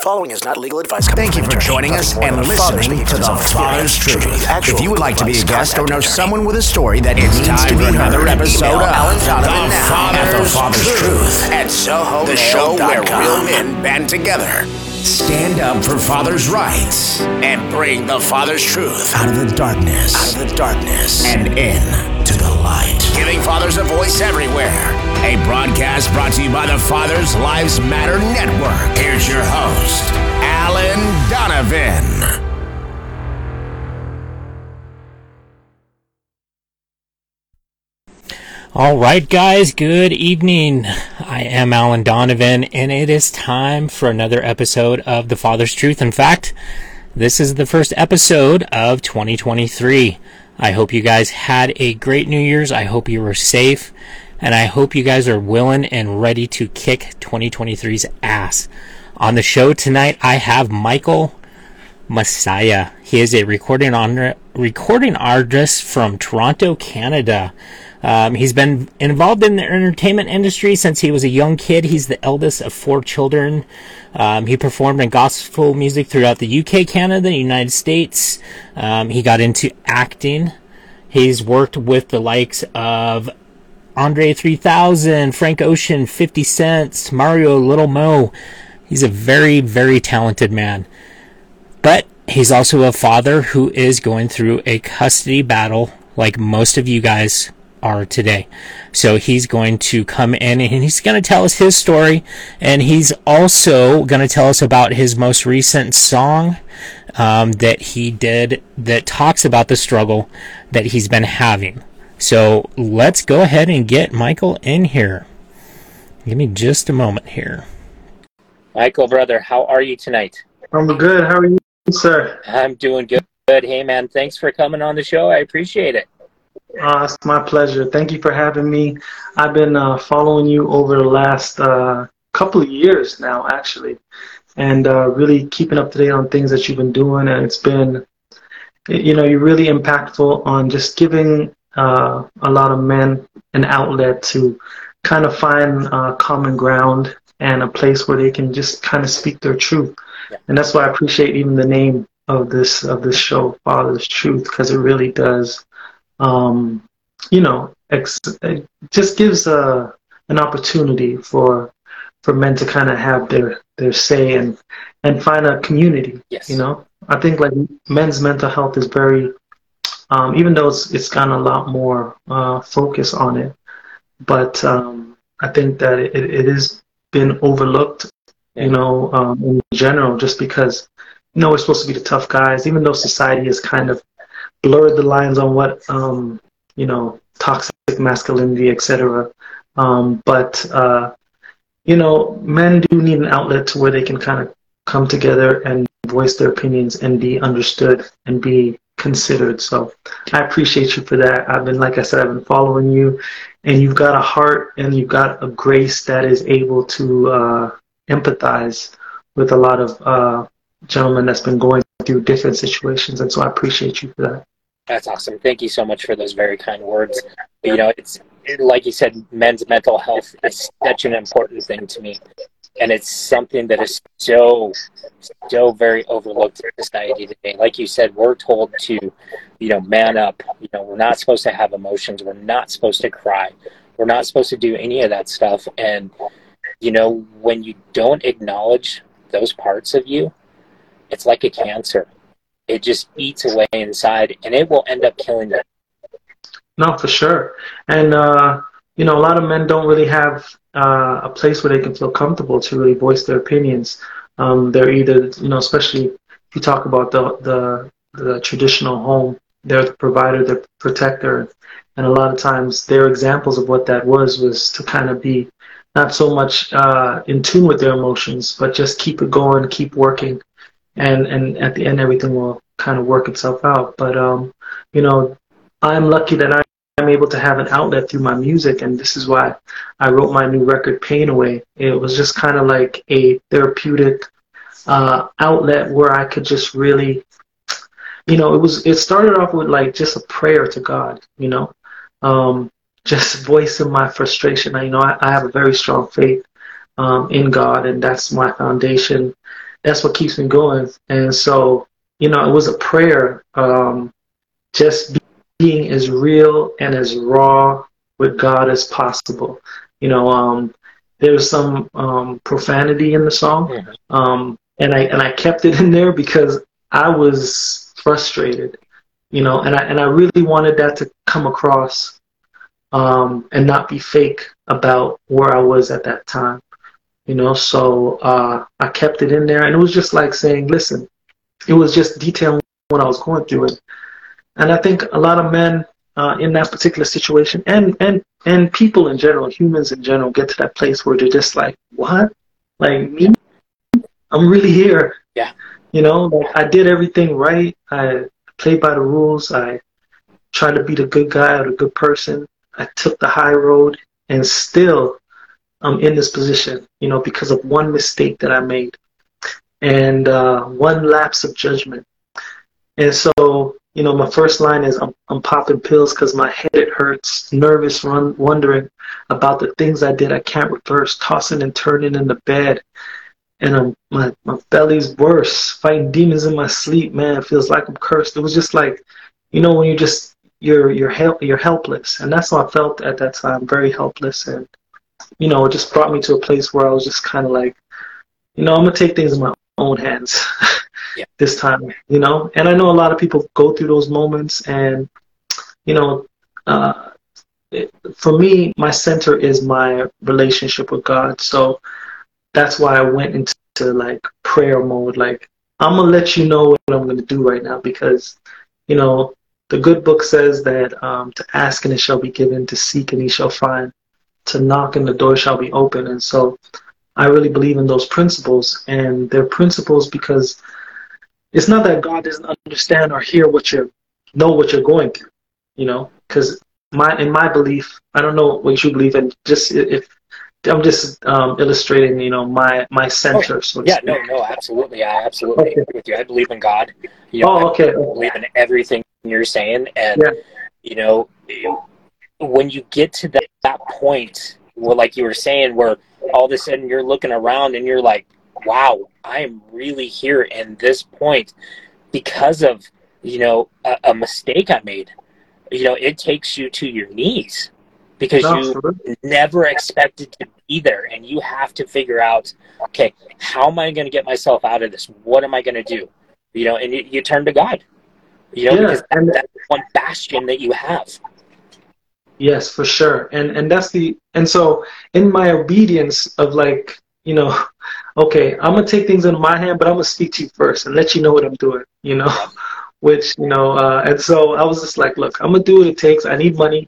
The following is not legal advice. Thank you for joining us and listening to The Father's Truth. If you would like to be a guest or know someone with a story that needs to be another episode of The Father's, Father's Truth at Soho, the show where real men band together, stand up for fathers' rights, and bring the Father's truth. Out of the darkness, out of the darkness, and in to the light. Giving fathers a voice everywhere. A broadcast brought to you by the Fathers Lives Matter Network. Here's your host, Alan Donovan. All right, guys, good evening. I am Alan Donovan, and it is time for another episode of The Father's Truth. In fact, this is the first episode of 2023. I hope you guys had a great New Year's. I hope you were safe, and I hope you guys are willing and ready to kick 2023's ass. On the show tonight, I have Mykell Messiah. He is a recording on recording artist from Toronto, Canada. Um, he's been involved in the entertainment industry since he was a young kid. He's the eldest of four children. Um, he performed in gospel music throughout the UK, Canada, the United States. Um, he got into acting. He's worked with the likes of Andre 3000, Frank Ocean, 50 Cent, Mario Little Mo. He's a very, very talented man. But he's also a father who is going through a custody battle like most of you guys are today. So he's going to come in and he's going to tell us his story. And he's also going to tell us about his most recent song um, that he did that talks about the struggle that he's been having. So let's go ahead and get Mykell in here. Give me just a moment here. Mykell, brother, how are you tonight? I'm good. How are you, sir? I'm doing good. Hey, man, thanks for coming on the show. I appreciate it. Uh, it's my pleasure. Thank you for having me. I've been uh, following you over the last uh, couple of years now, actually, and uh, really keeping up to date on things that you've been doing. And it's been, you know, you're really impactful on just giving uh, a lot of men an outlet to kind of find uh, common ground and a place where they can just kind of speak their truth. Yeah. And that's why I appreciate even the name of this of this show, Father's Truth, because it really does um, you know, ex- it just gives a, an opportunity for for men to kind of have their their say and and find a community. Yes. You know, I think like men's mental health is very, um, even though it's it's gotten a lot more uh, focus on it, but um, I think that it, it has been overlooked. You know, um, in general, just because you know we're supposed to be the tough guys, even though society has kind of blurred the lines on what um, you know toxic masculinity, etc. Um, but uh, you know, men do need an outlet to where they can kind of come together and voice their opinions and be understood and be considered. So I appreciate you for that. I've been, like I said, I've been following you, and you've got a heart and you've got a grace that is able to uh, empathize with a lot of uh, gentlemen that's been going through different situations. And so I appreciate you for that. That's awesome. Thank you so much for those very kind words. You know, it's like you said, men's mental health is such an important thing to me. And it's something that is so, so very overlooked in society today. Like you said, we're told to, you know, man up. You know, we're not supposed to have emotions. We're not supposed to cry. We're not supposed to do any of that stuff. And, you know, when you don't acknowledge those parts of you, it's like a cancer it just eats away inside and it will end up killing you. No, for sure. And, uh, you know, a lot of men don't really have uh, a place where they can feel comfortable to really voice their opinions. Um, they're either, you know, especially if you talk about the, the, the traditional home, they're the provider, the protector. And a lot of times their examples of what that was was to kind of be not so much uh, in tune with their emotions, but just keep it going, keep working, and and at the end everything will kind of work itself out. But um, you know, I'm lucky that I am able to have an outlet through my music, and this is why I wrote my new record, Pain Away. It was just kind of like a therapeutic uh, outlet where I could just really, you know, it was. It started off with like just a prayer to God, you know, um, just voicing my frustration. I, you know, I, I have a very strong faith um, in God, and that's my foundation that's what keeps me going. And so, you know, it was a prayer, um, just being as real and as raw with God as possible. You know, um, there's some um, profanity in the song, mm-hmm. um, and I and I kept it in there because I was frustrated, you know, and I and I really wanted that to come across um, and not be fake about where I was at that time, you know. So uh, I kept it in there, and it was just like saying, "Listen," it was just detailing what I was going through, and and I think a lot of men uh, in that particular situation, and and and people in general, humans in general, get to that place where they're just like, "What? Like me? I'm really here." Yeah. You know, like I did everything right. I played by the rules. I tried to be the good guy or the good person. I took the high road, and still, I'm in this position. You know, because of one mistake that I made, and uh, one lapse of judgment. And so, you know, my first line is I'm, I'm popping pills because my head it hurts, nervous, run, wondering about the things I did I can't reverse, tossing and turning in the bed. And I'm, my, my belly's worse, fighting demons in my sleep, man. It feels like I'm cursed. It was just like, you know, when you just, you're, you're, help, you're helpless. And that's how I felt at that time, very helpless. And, you know, it just brought me to a place where I was just kind of like, you know, I'm going to take things in my own hands. yeah. this time, you know. And I know a lot of people go through those moments, and you know, uh, it, for me, my center is my relationship with God. So that's why I went into like prayer mode. Like I'm gonna let you know what I'm gonna do right now because, you know, the good book says that um, to ask and it shall be given, to seek and he shall find, to knock and the door shall be open. And so I really believe in those principles, and they're principles because it's not that God doesn't understand or hear what you know what you're going through, you know, because my in my belief, I don't know what you believe in. Just if I'm just um, illustrating, you know, my my center. Oh, so yeah, no, no, absolutely, I absolutely okay. agree with you. I believe in God. You know, oh, okay. I believe in everything you're saying, and yeah. you know, when you get to that, that point, where like you were saying, where all of a sudden you're looking around and you're like, wow, I am really here in this point because of, you know, a, a mistake I made. You know, it takes you to your knees because no, you never expected to be there and you have to figure out okay how am i going to get myself out of this? What am i going to do? You know and you, you, turn to god. You know yeah, because that, that's one bastion that you have. Yes for sure. And and that's the and so in my obedience of like you know okay, I'm gonna take things into my hand, but I'm gonna speak to you first and let you know what I'm doing, you know. Which you know, uh, and so I was just like, look, I'm gonna do what it takes. I need money,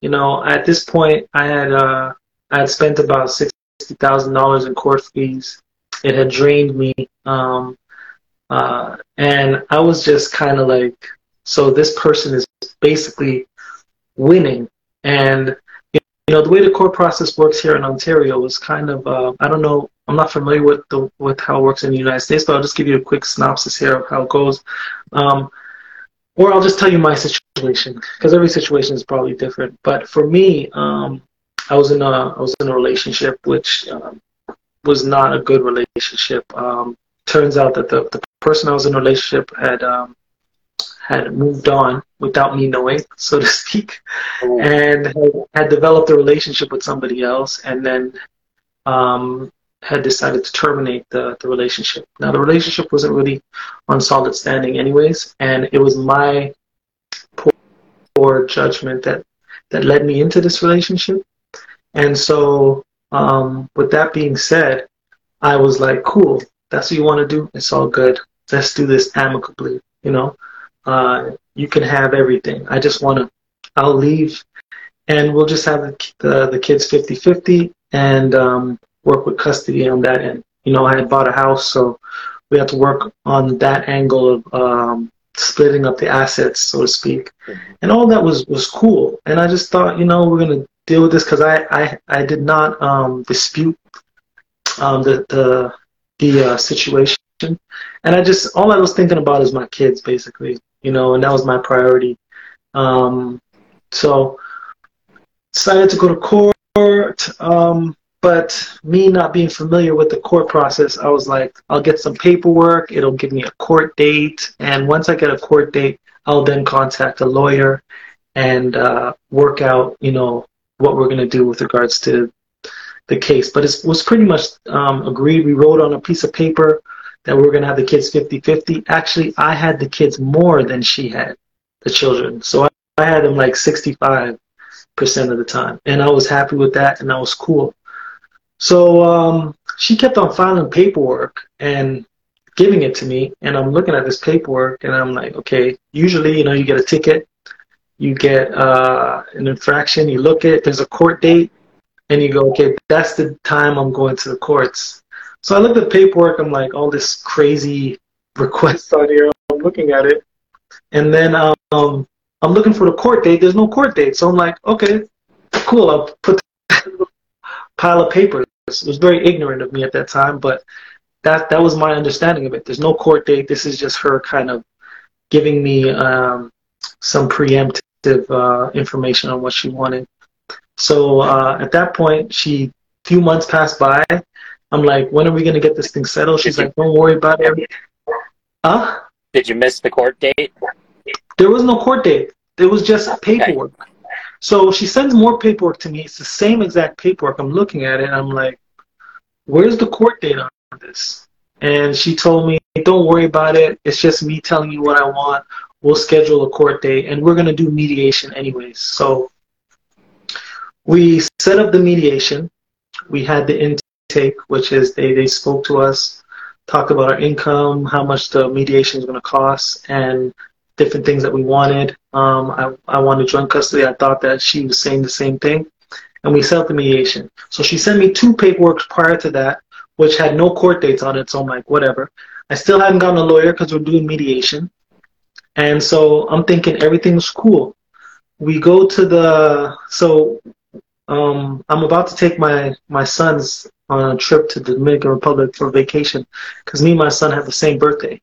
you know. At this point, I had uh, I had spent about sixty thousand dollars in court fees. It had drained me, um, uh, and I was just kind of like, so this person is basically winning, and you know the way the court process works here in Ontario is kind of uh, I don't know I'm not familiar with the with how it works in the United States, but I'll just give you a quick synopsis here of how it goes. Um, or I'll just tell you my situation because every situation is probably different. But for me, um, I was in a I was in a relationship which um, was not a good relationship. Um, turns out that the, the person I was in a relationship had um, had moved on without me knowing, so to speak, oh. and had, had, developed a relationship with somebody else, and then um, had decided to terminate the, the relationship. Now, the relationship wasn't really on solid standing, anyways, and it was my poor, poor judgment that, that led me into this relationship. And so, um, with that being said, I was like, cool, that's what you want to do. It's all good. Let's do this amicably, you know? Uh, you can have everything. I just want to, I'll leave and we'll just have the, the, the kids 50 50 and um, work with custody on that end. You know, I had bought a house, so we had to work on that angle of um, splitting up the assets, so to speak. And all that was was cool. And I just thought, you know, we're gonna deal with this because I, I I did not um, dispute um, the the the uh, situation, and I just all I was thinking about is my kids, basically. You know, and that was my priority. Um, so decided to go to court. Um, but me not being familiar with the court process, I was like, I'll get some paperwork. It'll give me a court date, and once I get a court date, I'll then contact a lawyer and uh, work out, you know, what we're going to do with regards to the case. But it was pretty much um, agreed. We wrote on a piece of paper that we were going to have the kids 50-50. Actually, I had the kids more than she had the children, so I, I had them like 65 percent of the time, and I was happy with that, and that was cool. So um, she kept on filing paperwork and giving it to me, and I'm looking at this paperwork, and I'm like, okay. Usually, you know, you get a ticket, you get uh, an infraction, you look at, it, there's a court date, and you go, okay, that's the time I'm going to the courts. So I looked at the paperwork. I'm like, all this crazy requests on here. I'm looking at it, and then um, I'm looking for the court date. There's no court date. So I'm like, okay, cool. I'll put the pile of papers. It was very ignorant of me at that time, but that that was my understanding of it. There's no court date. This is just her kind of giving me um, some preemptive uh, information on what she wanted. So uh, at that point, she few months passed by. I'm like, when are we gonna get this thing settled? She's like, don't worry about it. Huh? Did you miss the court date? There was no court date. It was just paperwork. Okay. So she sends more paperwork to me. It's the same exact paperwork. I'm looking at it. I'm like, where's the court date on this? And she told me, don't worry about it. It's just me telling you what I want. We'll schedule a court date, and we're going to do mediation anyways. So we set up the mediation. We had the intake, which is they, they spoke to us, talked about our income, how much the mediation is going to cost, and different things that we wanted. Um, I, I wanted joint custody. I thought that she was saying the same thing. And we set up the mediation. So she sent me two paperwork prior to that, which had no court dates on it. So I'm like, whatever. I still hadn't gotten a lawyer because we're doing mediation. And so I'm thinking everything's cool. We go to the, so um, I'm about to take my, my sons on a trip to the Dominican Republic for vacation because me and my son have the same birthday.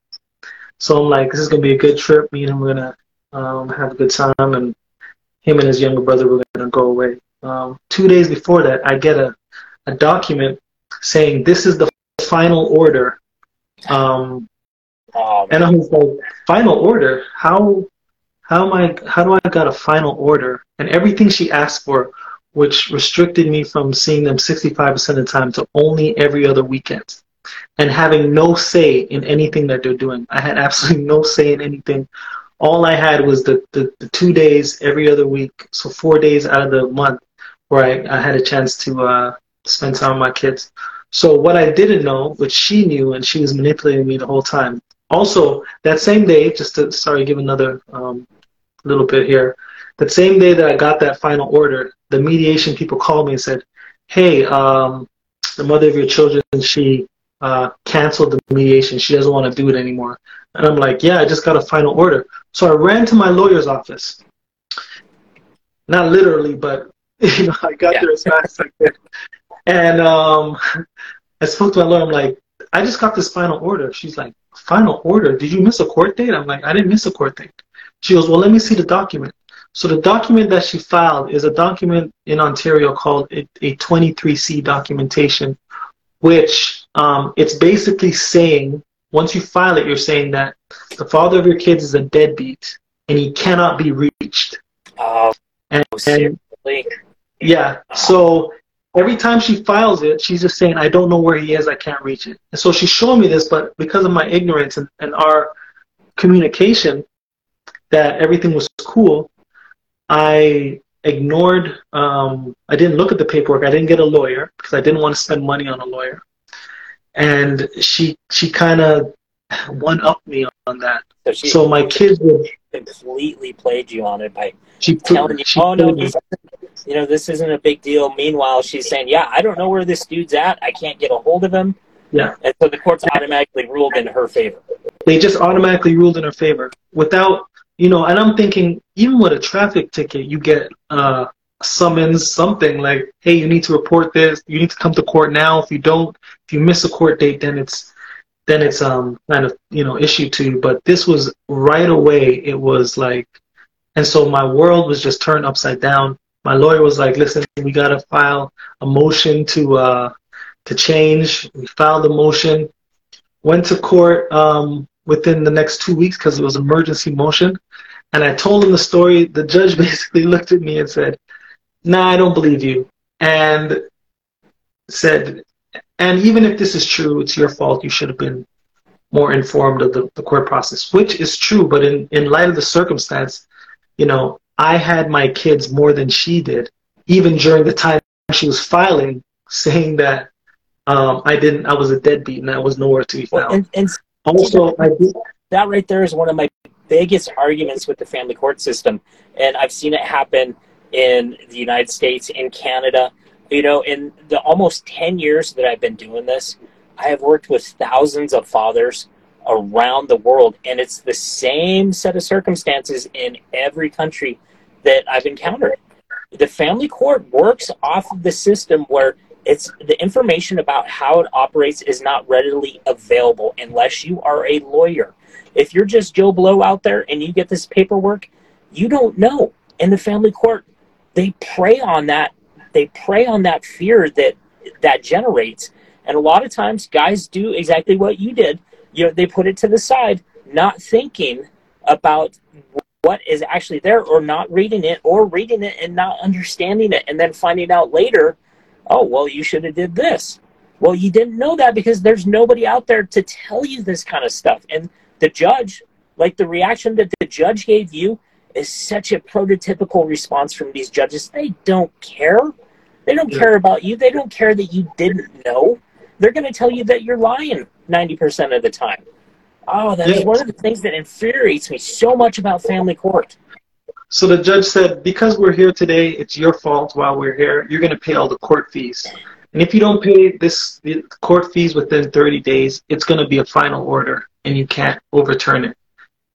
So I'm like, this is gonna be a good trip. Me and him are gonna um, have a good time, and him and his younger brother were gonna go away. Um, two days before that, I get a, a document saying this is the final order. Um, oh, and I was like, final order? How how am I how do I got a final order? And everything she asked for, which restricted me from seeing them 65% of the time to only every other weekend and having no say in anything that they're doing. I had absolutely no say in anything. All I had was the, the, the two days every other week, so four days out of the month where I, I had a chance to uh, spend time with my kids. So what I didn't know, which she knew, and she was manipulating me the whole time. Also, that same day, just to sorry, give another um, little bit here. That same day that I got that final order, the mediation people called me and said, "Hey, um, the mother of your children, she uh, canceled the mediation. She doesn't want to do it anymore. And I'm like, yeah, I just got a final order. So I ran to my lawyer's office. Not literally, but you know, I got yeah. there as fast as I could. And um, I spoke to my lawyer. I'm like, I just got this final order. She's like, final order? Did you miss a court date? I'm like, I didn't miss a court date. She goes, well, let me see the document. So the document that she filed is a document in Ontario called a, a 23C documentation, which um, it's basically saying once you file it, you're saying that the father of your kids is a deadbeat and he cannot be reached. Oh, and, and yeah, so every time she files it, she's just saying, I don't know where he is, I can't reach it. And so she's showing me this, but because of my ignorance and, and our communication, that everything was cool, I ignored, um, I didn't look at the paperwork, I didn't get a lawyer because I didn't want to spend money on a lawyer and she she kind of one up me on that. So, she, so my kids would completely played you on it by she telling you, "Oh no, this, you know this isn't a big deal." Meanwhile, she's saying, "Yeah, I don't know where this dude's at. I can't get a hold of him." Yeah, and so the courts automatically ruled in her favor. They just automatically ruled in her favor without, you know. And I'm thinking, even with a traffic ticket, you get uh, summons something like, hey, you need to report this. You need to come to court now. If you don't, if you miss a court date, then it's then it's um kind of you know issued to you. But this was right away. It was like, and so my world was just turned upside down. my lawyer was like, "Listen, we gotta file a motion to uh, to change." We filed a motion, went to court um, within the next two weeks because it was emergency motion, and I told him the story. The judge basically looked at me and said, "Nah, I don't believe you," and said, "And even if this is true, it's your fault. You should have been." more informed of the, the court process, which is true, but in, in light of the circumstance, you know, I had my kids more than she did, even during the time she was filing, saying that um, I didn't, I was a deadbeat and I was nowhere to be found. And, and also, I did, that right there is one of my biggest arguments with the family court system, and I've seen it happen in the United States, in Canada. You know, in the almost ten years that I've been doing this, I have worked with thousands of fathers around the world, and it's the same set of circumstances in every country that I've encountered. The family court works off of the system where it's the information about how it operates is not readily available unless you are a lawyer. If you're just Joe Blow out there and you get this paperwork, you don't know. And the family court, they prey on that. They prey on that fear that that generates and a lot of times, guys do exactly what you did. You know, they put it to the side, not thinking about what is actually there, or not reading it, or reading it and not understanding it, and then finding out later, oh, well, you should have did this. Well, you didn't know that because there's nobody out there to tell you this kind of stuff. And the judge, like the reaction that the judge gave you, is such a prototypical response from these judges. They don't care. They don't care about you. They don't care that you didn't know they're going to tell you that you're lying 90% of the time. Oh, that's yeah. one of the things that infuriates me so much about family court. So the judge said, because we're here today, it's your fault while we're here. You're going to pay all the court fees. And if you don't pay this the court fees within 30 days, it's going to be a final order and you can't overturn it.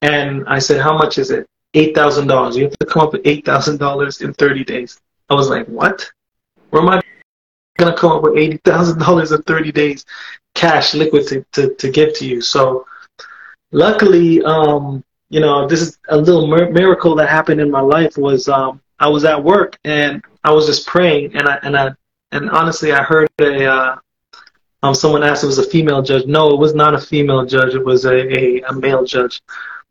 And I said, how much is it? $8,000. You have to come up with $8,000 in 30 days. I was like, what? Where am I going to come up with eighty thousand dollars in thirty days, cash liquid to, to, to give to you. So, luckily, um, you know, this is a little miracle that happened in my life. Was um, I was at work and I was just praying, and I and I and honestly, I heard a uh, um, someone asked if it was a female judge. No, it was not a female judge. It was a, a, a male judge.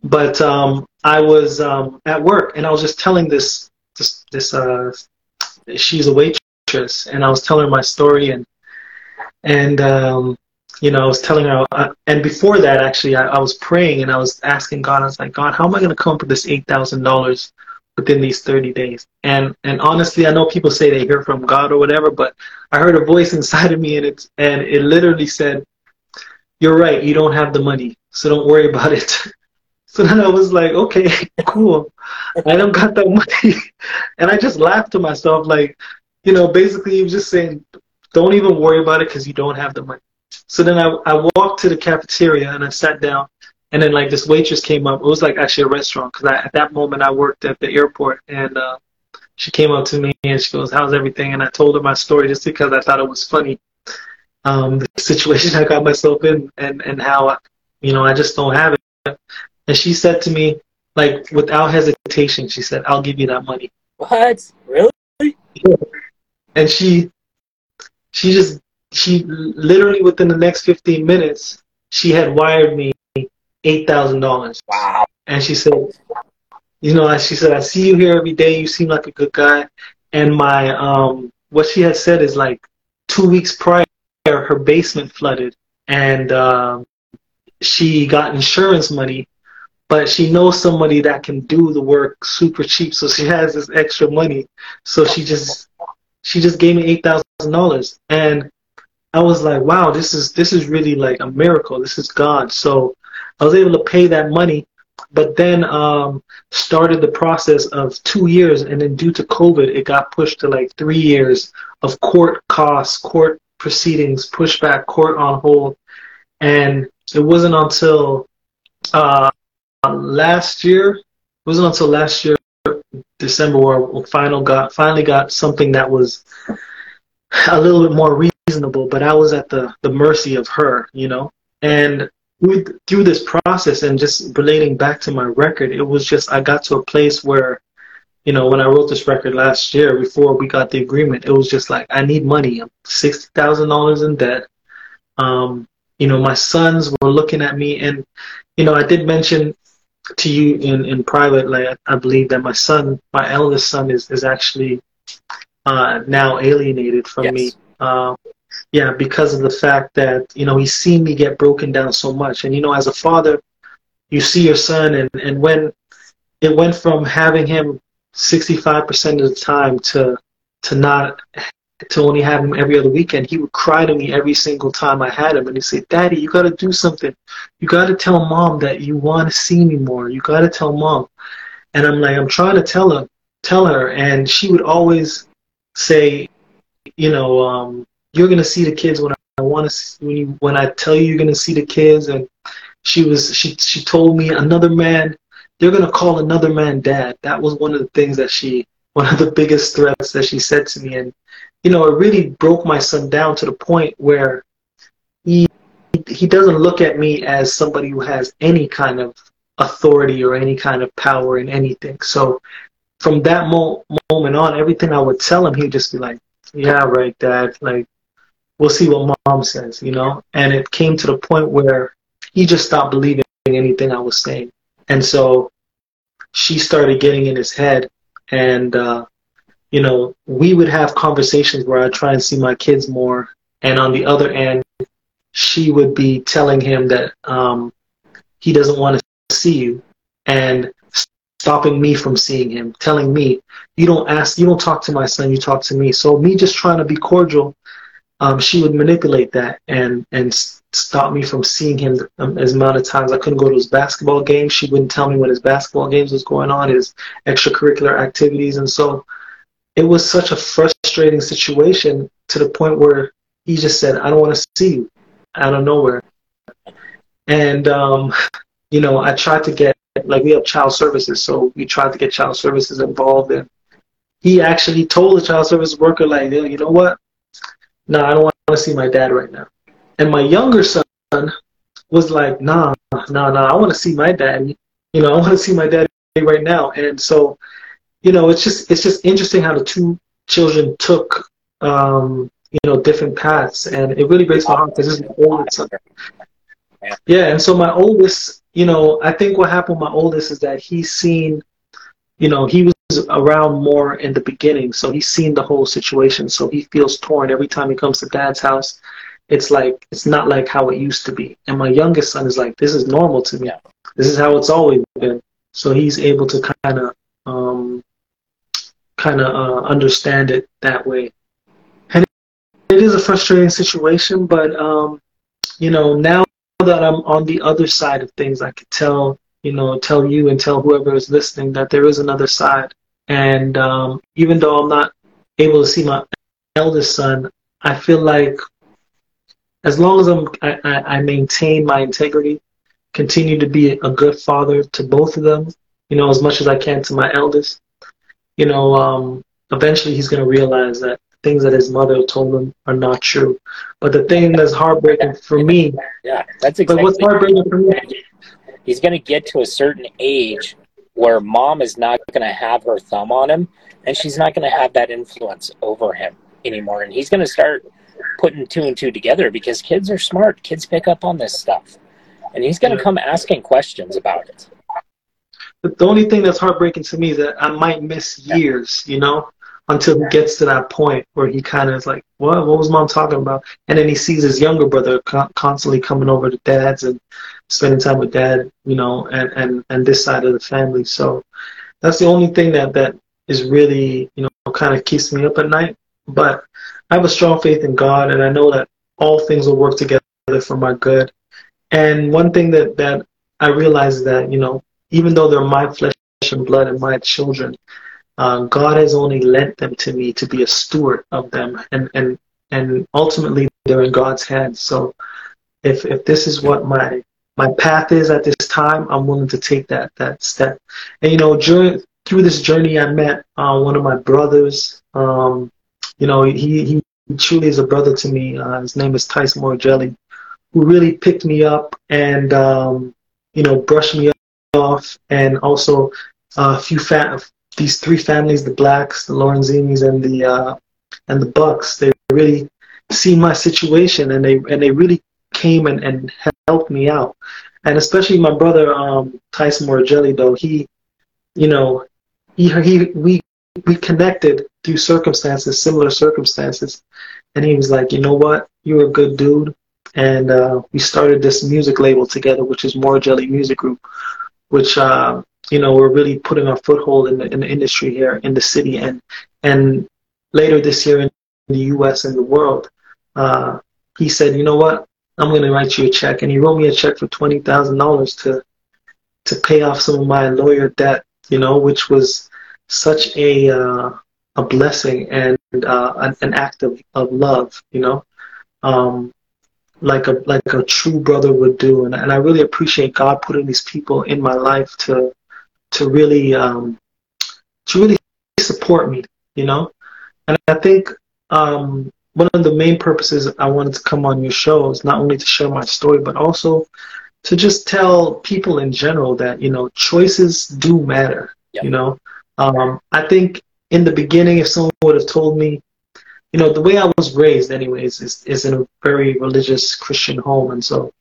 But um, I was um, at work and I was just telling this this this uh, she's a waitress and I was telling her my story and and um, you know I was telling her uh, and before that actually I, I was praying and I was asking God I was like God how am I going to come up with this eight thousand dollars within these 30 days and and honestly I know people say they hear from God or whatever but I heard a voice inside of me and it and it literally said you're right you don't have the money so don't worry about it So then I was like, okay, cool. I don't got that money. And I just laughed to myself, like, you know, basically he was just saying, don't even worry about it because you don't have the money. So then I, I walked to the cafeteria and I sat down, and then like this waitress came up. It was like actually a restaurant because at that moment I worked at the airport, and uh, she came up to me and she goes, "How's everything?" And I told her my story just because I thought it was funny, um, the situation I got myself in, and and how I, you know I just don't have it. And she said to me, like without hesitation, she said, "I'll give you that money." What? Really? Yeah and she she just she literally within the next 15 minutes she had wired me eight thousand dollars. Wow! And she said, you know, she said, I see you here every day. You seem like a good guy. And my um, what she had said is like two weeks prior, her basement flooded, and um, she got insurance money, but she knows somebody that can do the work super cheap, so she has this extra money. So she just she just gave me eight thousand dollars, and I was like, wow, this is this is really like a miracle. This is God. So I was able to pay that money, but then um, started the process of two years, and then due to COVID, it got pushed to like three years of court costs, court proceedings, pushback, court on hold, and it wasn't until uh, last year. It wasn't until last year December where we final got finally got something that was a little bit more reasonable, but I was at the, the mercy of her, you know. And with, through this process and just relating back to my record, it was just I got to a place where you know, when I wrote this record last year, before we got the agreement, it was just like I need money. I'm sixty thousand dollars in debt. Um, you know, my sons were looking at me, and you know, I did mention to you in in private, like I, believe that my son, my eldest son, is is actually uh, now alienated from yes. me. Uh, yeah, because of the fact that you know he's seen me get broken down so much, and you know, as a father, you see your son, and and when it went from having him 65% of the time to to not to only have him every other weekend. He would cry to me every single time I had him, and he'd say, "Daddy, you got to do something. You got to tell mom that you want to see me more. You got to tell mom." And I'm like, I'm trying to tell her, tell her, and she would always say, you know, um, you're gonna see the kids when I want to when you when I tell you you're gonna see the kids. And she was she she told me another man they're gonna call another man dad. That was one of the things that she, one of the biggest threats that she said to me, and you know, it really broke my son down to the point where he he doesn't look at me as somebody who has any kind of authority or any kind of power in anything. So from that mo- moment on, everything I would tell him, he'd just be like, "Yeah, right, Dad. Like, we'll see what Mom says," you know. And it came to the point where he just stopped believing anything I was saying. And so she started getting in his head, and uh, you know, we would have conversations where I try and see my kids more, and on the other end, she would be telling him that um, he doesn't want to see you, and stopping me from seeing him, telling me, you don't ask, you don't talk to my son, you talk to me. So me just trying to be cordial, um, she would manipulate that and and stop me from seeing him um, as amount of times I couldn't go to his basketball games. She wouldn't tell me when his basketball games was going on, his extracurricular activities, and so it was such a frustrating situation to the point where he just said, "I don't want to see you," out of nowhere. And um, you know, I tried to get like we have child services, so we tried to get child services involved, and he actually told the child service worker, like, you know what? No, I don't want to see my dad right now. And my younger son was like, nah, nah, nah, I want to see my daddy. You know, I want to see my daddy right now. And so, you know, it's just it's just interesting how the two children took um, you know, different paths and it really breaks my heart because this is my oldest son. Yeah, and so my oldest, you know, I think what happened with my oldest is that he's seen, you know, he was around more in the beginning, so he's seen the whole situation. So he feels torn every time he comes to dad's house it's like it's not like how it used to be. And my youngest son is like, this is normal to me. This is how it's always been. So he's able to kind of um, kind of uh, understand it that way. And it is a frustrating situation, but um, you know now that I'm on the other side of things, I could tell you know tell you and tell whoever is listening that there is another side. And um, even though I'm not able to see my eldest son, I feel like as long as I'm, I, I maintain my integrity, continue to be a good father to both of them, you know, as much as I can to my eldest, you know, um, eventually he's going to realize that things that his mother told him are not true. But the thing that's heartbreaking for me, yeah, that's exactly. But what's heartbreaking for me? He's going to get to a certain age where mom is not going to have her thumb on him, and she's not going to have that influence over him anymore, and he's going to start putting two and two together because kids are smart. Kids pick up on this stuff. And he's going to come asking questions about it. But the only thing that's heartbreaking to me is that I might miss years, you know, until he gets to that point where he kind of is like, what? What was mom talking about? And then he sees his younger brother constantly coming over to dad's and spending time with dad, you know, and, and, and this side of the family. So that's the only thing that, that is really, you know, kind of keeps me up at night. But I have a strong faith in God, and I know that all things will work together for my good. And one thing that, that I realize is that, you know, even though they're my flesh and blood and my children, uh, God has only lent them to me to be a steward of them. And, and, and ultimately, they're in God's hands. So if, if this is what my, my path is at this time, I'm willing to take that, that step. And, you know, during, through this journey, I met uh, one of my brothers. Um, you know, he, he truly is a brother to me. Uh, his name is Tyson Morgelli, who really picked me up and, um, you know, brushed me off and also uh, a few fa- these three families, the blacks, the Lorenzinis, and the uh, and the Bucks, they really see my situation and they and they really came and, and helped me out. And especially my brother um, Tyson Morgelli, though he, you know, he he we we connected through circumstances, similar circumstances, and he was like, you know what, you're a good dude, and uh, we started this music label together, which is Morgelli Music Group, which uh, you know we're really putting our foothold in the, in the industry here in the city, and and later this year in the U.S. and the world, uh, he said, you know what, I'm going to write you a check, and he wrote me a check for twenty thousand dollars to to pay off some of my lawyer debt, you know, which was such a uh, a blessing and uh, an, an, act of, of love, you know, um, like a like a true brother would do, and, and I really appreciate God putting these people in my life to to really um, to really support me, you know, and I think um, one of the main purposes I wanted to come on your show is not only to share my story, but also to just tell people in general that you know choices do matter. Yep. You know, um, I think in the beginning, if someone would have told me, you know, the way I was raised, anyways, is is in a very religious Christian home, and so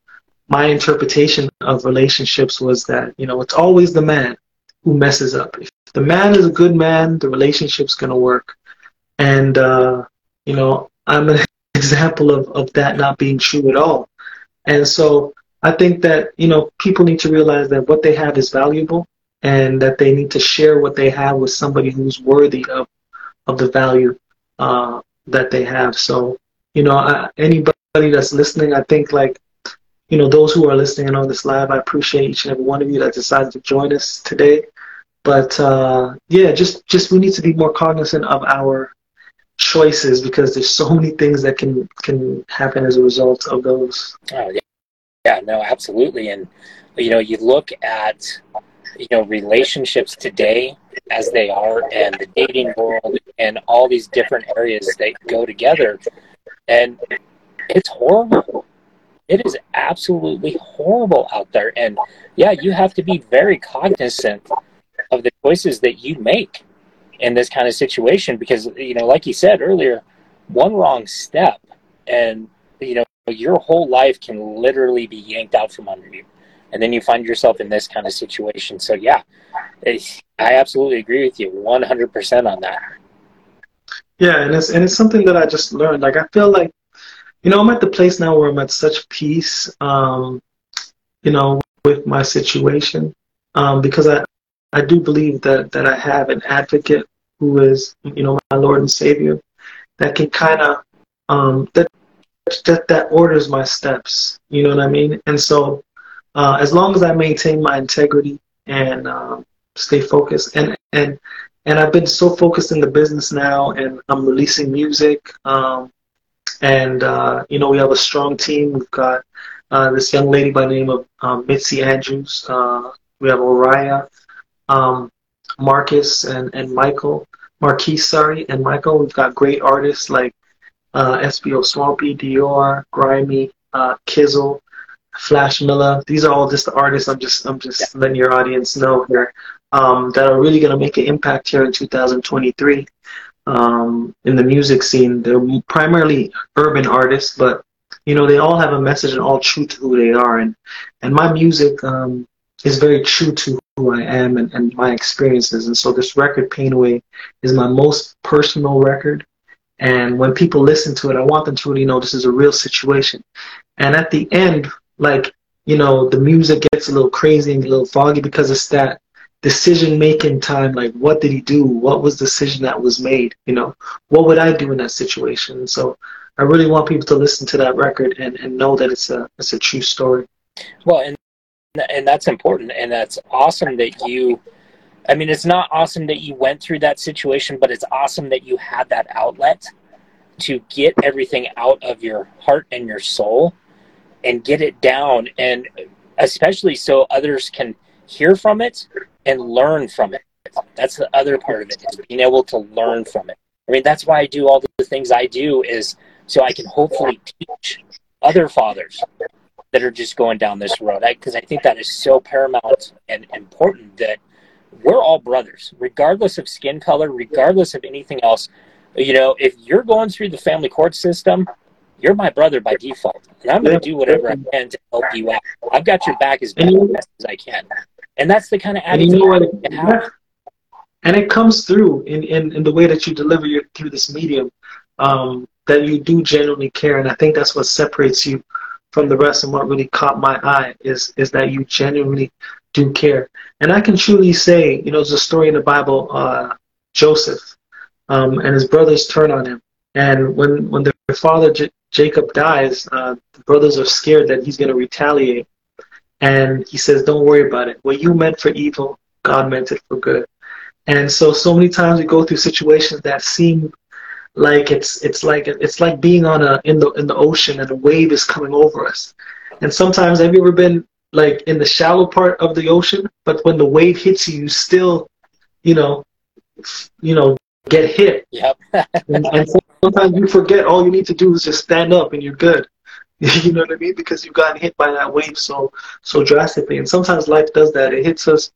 my interpretation of relationships was that you know it's always the man who messes up. If the man is a good man, the relationship's gonna work, and uh, you know I'm an example of, of that not being true at all. And so I think that, you know, people need to realize that what they have is valuable and that they need to share what they have with somebody who's worthy of, of the value uh, that they have. So, you know, I, anybody that's listening, I think like, you know, those who are listening on this live, I appreciate each and every one of you that decided to join us today. But uh, yeah, just just we need to be more cognizant of our choices because there's so many things that can can happen as a result of those. Oh yeah, yeah, no, absolutely. And you know, you look at you know relationships today as they are, and the dating world, and all these different areas that go together, and it's horrible. It is absolutely horrible out there, and yeah, you have to be very cognizant of the choices that you make in this kind of situation because you know like you said earlier one wrong step and you know your whole life can literally be yanked out from under you. And then you find yourself in this kind of situation. So yeah i absolutely agree with you 100% on that. Yeah and it's and it's something that i just learned. Like i feel like you know i'm at the place now where i'm at such peace um you know with my situation um because i I do believe that that I have an advocate who is, you know, my Lord and Savior, that can kind of um, that that that orders my steps. You know what I mean? And so, uh, as long as I maintain my integrity and um, stay focused, and and and I've been so focused in the business now, and I'm releasing music, um, and uh, you know, we have a strong team. We've got uh, this young lady by the name of um, Mitzi Andrews. Uh, we have Oriah um, Marcus and, and Michael, Marquise, sorry, and Michael. We've got great artists like uh, SBO Swampy, Dior, Grimy, uh, Kizzle, Flash Miller. These are all just the artists. I'm just I'm just yeah. letting your audience know here um, that are really going to make an impact here in 2023 um, in the music scene. They're primarily urban artists, but you know they all have a message and all true to who they are. And and my music um, is very true to who I am and, and my experiences. And so this record, Pain Away, is my most personal record. And when people listen to it, I want them to really know this is a real situation. And at the end, like, you know, the music gets a little crazy and a little foggy because it's that decision making time. Like, what did he do? What was the decision that was made? You know, what would I do in that situation? So I really want people to listen to that record and, and know that it's a, it's a true story. Well, and and that's important and that's awesome that you i mean it's not awesome that you went through that situation but it's awesome that you had that outlet to get everything out of your heart and your soul and get it down. And especially so others can hear from it and learn from it. That's the other part of it is being able to learn from it. I mean that's why i do all the things i do is so i can hopefully teach other fathers that are just going down this road because I, I, think that is so paramount and important that we're all brothers, regardless of skin color, regardless of anything else. You know, if you're going through the family court system, you're my brother by default, and I'm going to do whatever I can to help you out. I've got your back as best as I can, and that's the kind of attitude you know have. And it comes through in, in, in the way that you deliver your through this medium um, that you do genuinely care, and I think that's what separates you from the rest. And what really caught my eye is is that you genuinely do care. And I can truly say, you know, there's a story in the Bible, uh, Joseph, um, and his brothers turn on him. And when when their father J- Jacob dies, uh, the brothers are scared that he's going to retaliate. And he says, "Don't worry about it. What you meant for evil, God meant it for good." And so, so many times we go through situations that seem like it's it's like it's like being on a in the in the ocean and a wave is coming over us. And sometimes, have you ever been like in the shallow part of the ocean, but when the wave hits you, you still, you know, you know, get hit. Yep. and, and sometimes you forget all you need to do is just stand up and you're good. you know what I mean? Because you've gotten hit by that wave so so drastically. And sometimes life does that. It hits us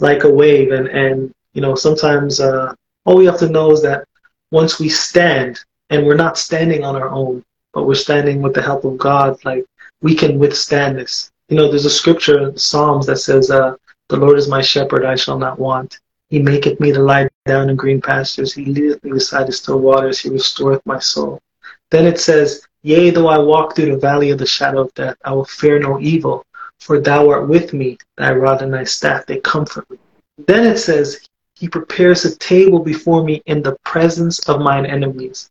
like a wave and, and you know, sometimes uh, all we have to know is that once we stand and we're not standing on our own, but we're standing with the help of God, like we can withstand this. You know, there's a scripture in Psalms that says, uh, The Lord is my shepherd, I shall not want. He maketh me to lie down in green pastures. He leadeth me beside the still waters. He restoreth my soul. Then it says, Yea, though I walk through the valley of the shadow of death, I will fear no evil, for thou art with me, thy rod and thy staff, they comfort me. Then it says, He prepares a table before me in the presence of mine enemies.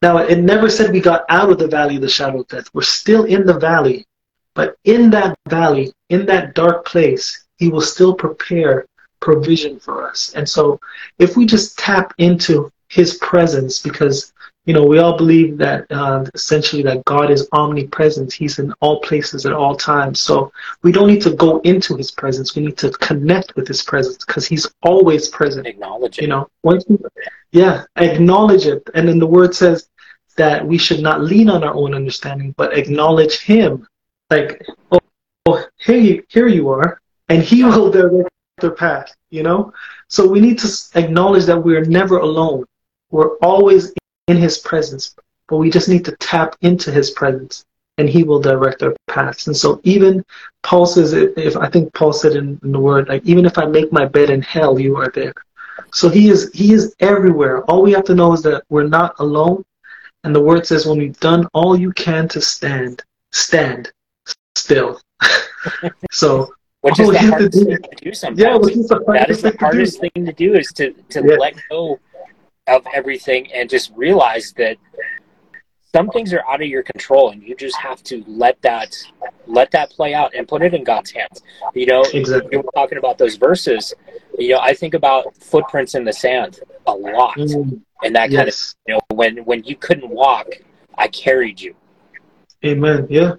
Now, it never said we got out of the valley of the shadow of death. We're still in the valley, but in that valley, in that dark place, He will still prepare provision for us. And so if we just tap into His presence, because you know we all believe that uh, essentially that God is omnipresent. He's in all places at all times. So we don't need to go into His presence. We need to connect with His presence because He's always present. Acknowledge it. You know, once we, yeah, acknowledge it. And then the Word says that we should not lean on our own understanding, but acknowledge Him like, oh, oh here you, here you are, and He will direct their path. You know, so we need to acknowledge that we're never alone. We're always in His presence, but we just need to tap into His presence, and He will direct our paths. And so, even Paul says, if I think Paul said in, in the Word, like, even if I make my bed in hell, you are there. So He is He is everywhere. All we have to know is that we're not alone. And the Word says, when you've done all you can to stand, stand still. so which is the hardest thing to do sometimes. Yeah, which is the that is the hardest thing to do is to, to yeah. let go of everything and just realize that some things are out of your control and you just have to let that let that play out and put it in God's hands. You know, exactly. you were talking about those verses. You know, I think about footprints in the sand a lot. Mm, and that kind yes. of you know, when when you couldn't walk, I carried you. Amen. Yeah.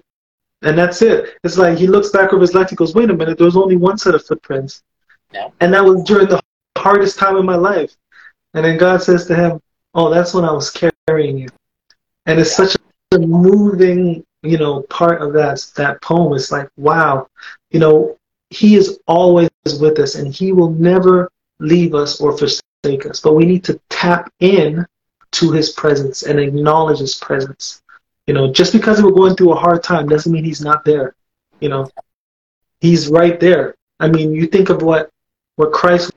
And that's it. It's like he looks back over his life. He goes, "Wait a minute. There was only one set of footprints, yeah. and that was during the hardest time in my life." And then God says to him, "Oh, that's when I was carrying you." And it's such a moving, you know, part of that that poem. It's like, wow, you know, He is always with us, and He will never leave us or forsake us. But we need to tap in to His presence and acknowledge His presence. You know, just because we're going through a hard time doesn't mean he's not there. You know, he's right there. I mean, you think of what what Christ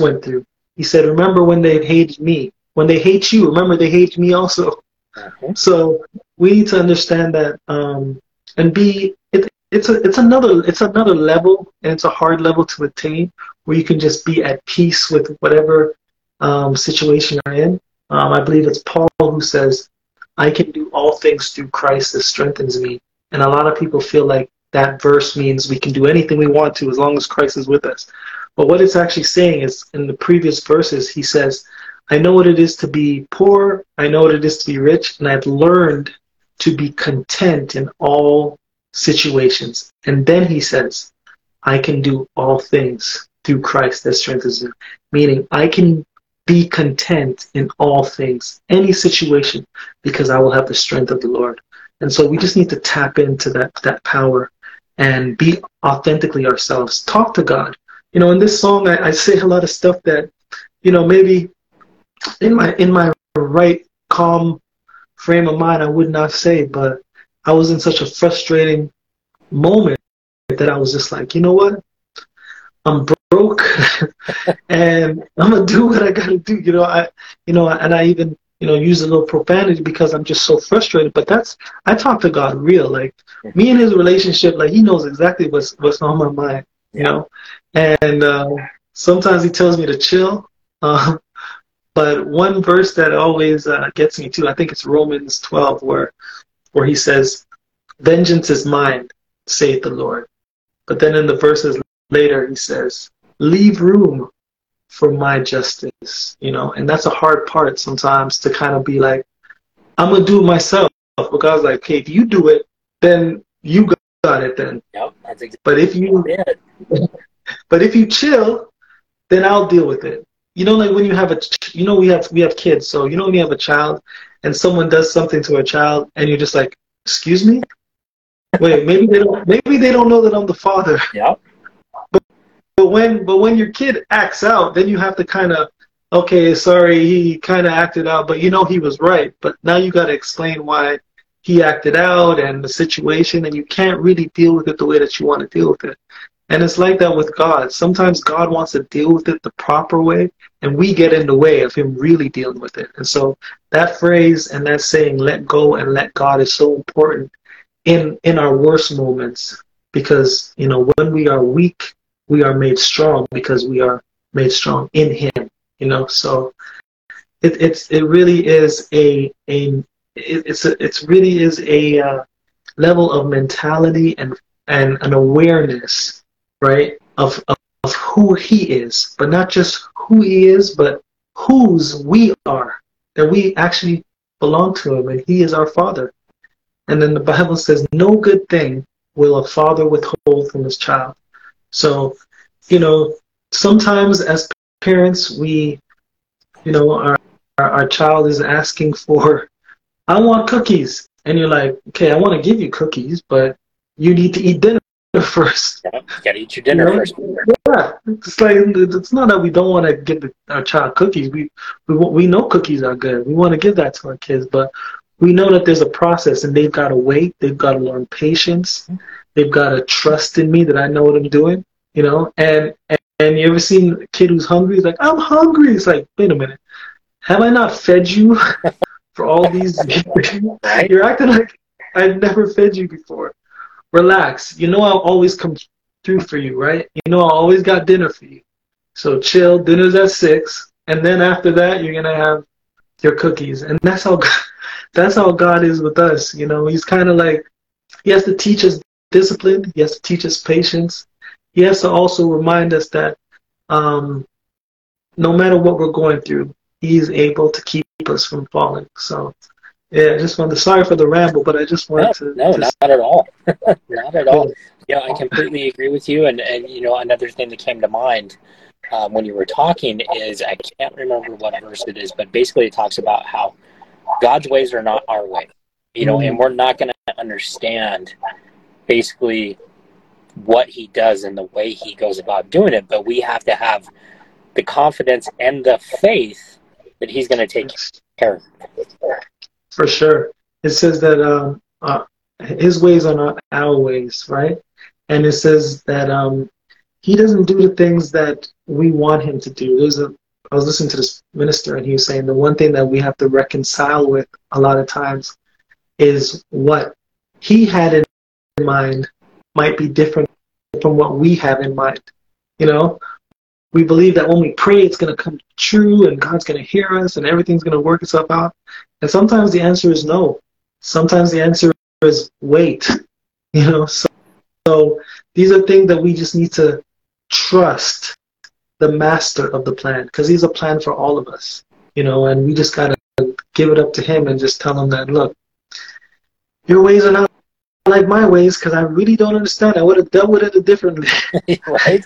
went through. He said, "Remember when they hated me? When they hate you, remember they hate me also." Mm-hmm. So we need to understand that um, and be it, it's a it's another it's another level and it's a hard level to attain where you can just be at peace with whatever um, situation you're in. Um, I believe it's Paul who says, I can do all things through Christ that strengthens me. And a lot of people feel like that verse means we can do anything we want to as long as Christ is with us. But what it's actually saying is in the previous verses, he says, I know what it is to be poor, I know what it is to be rich, and I've learned to be content in all situations. And then he says, I can do all things through Christ that strengthens me. Meaning, I can be content in all things, any situation, because I will have the strength of the Lord. And so we just need to tap into that that power and be authentically ourselves. Talk to God. You know, in this song, I, I say a lot of stuff that, you know, maybe in my in my right calm frame of mind, I would not say, but I was in such a frustrating moment that I was just like, you know what? I'm broke and I'm gonna do what I gotta do. You know, I you know, and I even, you know, use a little profanity because I'm just so frustrated. But that's I talk to God real. Like me and his relationship, like he knows exactly what's what's on my mind, you know. And uh, sometimes he tells me to chill. Uh, but one verse that always uh, gets me too, I think it's Romans 12, where where he says, "Vengeance is mine," saith the Lord. But then in the verses later, he says, "Leave room for my justice." You know, and that's a hard part sometimes to kind of be like, "I'm gonna do it myself," but God's like, "Okay, if you do it, then you got it then." Yep, that's exactly. But if you, it. But if you chill, then I'll deal with it you know, like when you have a, you know, we have we have kids, so you know when you have a child and someone does something to a child, and you're just like, excuse me, wait, maybe they don't, maybe they don't know that I'm the father. Yeah. But but when but when your kid acts out, then you have to kind of, okay, sorry, he kind of acted out, but you know he was right. But now you got to explain why he acted out and the situation, and you can't really deal with it the way that you want to deal with it. And it's like that with God. Sometimes God wants to deal with it the proper way, and we get in the way of Him really dealing with it. And so that phrase and that saying, let go and let God, is so important in, in our worst moments because, you know, when we are weak, we are made strong because we are made strong in Him, you know. So it, it's, it really is a, a it's a, it's really is a uh, level of mentality and, and an awareness right, of, of, of who he is, but not just who he is, but whose we are, that we actually belong to him and he is our father. And then the Bible says, no good thing will a father withhold from his child. So, you know, sometimes as parents, we, you know, our, our, our child is asking for, I want cookies. And you're like, okay, I want to give you cookies, but you need to eat dinner first. Yeah, you gotta eat your dinner you know? first. Yeah, it's like it's not that we don't want to give the, our child cookies. We we we know cookies are good. We want to give that to our kids, but we know that there's a process, and they've got to wait. They've got to learn patience. They've got to trust in me that I know what I'm doing. You know, and and, and you ever seen a kid who's hungry? He's like, I'm hungry. It's like, wait a minute, have I not fed you for all these years? You're acting like I've never fed you before relax. You know I'll always come through for you, right? You know I always got dinner for you. So chill. Dinner's at six, and then after that you're gonna have your cookies, and that's how that's how God is with us. You know, He's kind of like He has to teach us discipline. He has to teach us patience. He has to also remind us that um, no matter what we're going through, He's able to keep us from falling. So yeah, I just wanted. To, sorry for the ramble, but I just wanted no, to. No, just, not at all. not at all. Yeah, I completely agree with you. And and you know, another thing that came to mind um, when you were talking is I can't remember what verse it is, but basically it talks about how God's ways are not our way. You know, mm. and we're not going to understand basically what He does and the way He goes about doing it, but we have to have the confidence and the faith that He's going to take care of it. For sure. It says that um, uh, his ways are not our ways, right? And it says that um, he doesn't do the things that we want him to do. There's a I was listening to this minister and he was saying the one thing that we have to reconcile with a lot of times is what he had in mind might be different from what we have in mind. You know, we believe that when we pray, it's going to come true and God's going to hear us and everything's going to work itself out. And sometimes the answer is no. Sometimes the answer is wait. You know, so, so these are things that we just need to trust the master of the plan because he's a plan for all of us. You know, and we just got to give it up to him and just tell him that, look, your ways are not like my ways because I really don't understand. I would have dealt with it differently. right?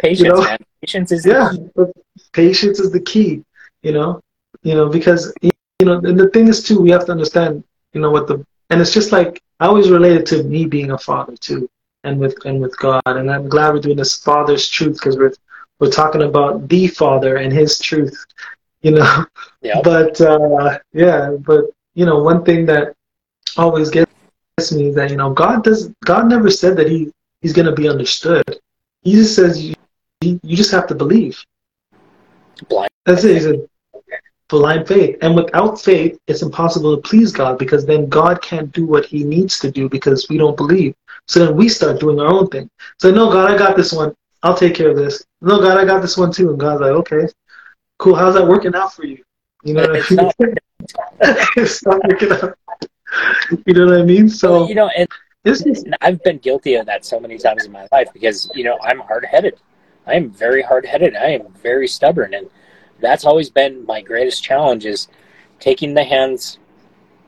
Patience, you know? Patience is yeah. Patience is the key. You know, you know because you know, and the thing is too, we have to understand. You know what the and it's just like I always related to me being a father too. and with and with God. And I'm glad we're doing this Father's truth because we're we're talking about the Father and His truth, you know. Yep. But uh, yeah, but you know, one thing that always gets me is that you know God does God never said that He He's going to be understood. He just says you you just have to believe. Blind. That's it. He said, blind faith. And without faith, it's impossible to please God because then God can't do what he needs to do because we don't believe. So then we start doing our own thing. So, no, God, I got this one. I'll take care of this. No, God, I got this one too. And God's like, okay, cool. How's that working out for you? You know what I mean? it's not working out. You know what I mean? So you know, and, it's and I've been guilty of that so many times in my life because you know I'm hard headed. I am very hard headed. I am very stubborn, and that's always been my greatest challenge: is taking the hands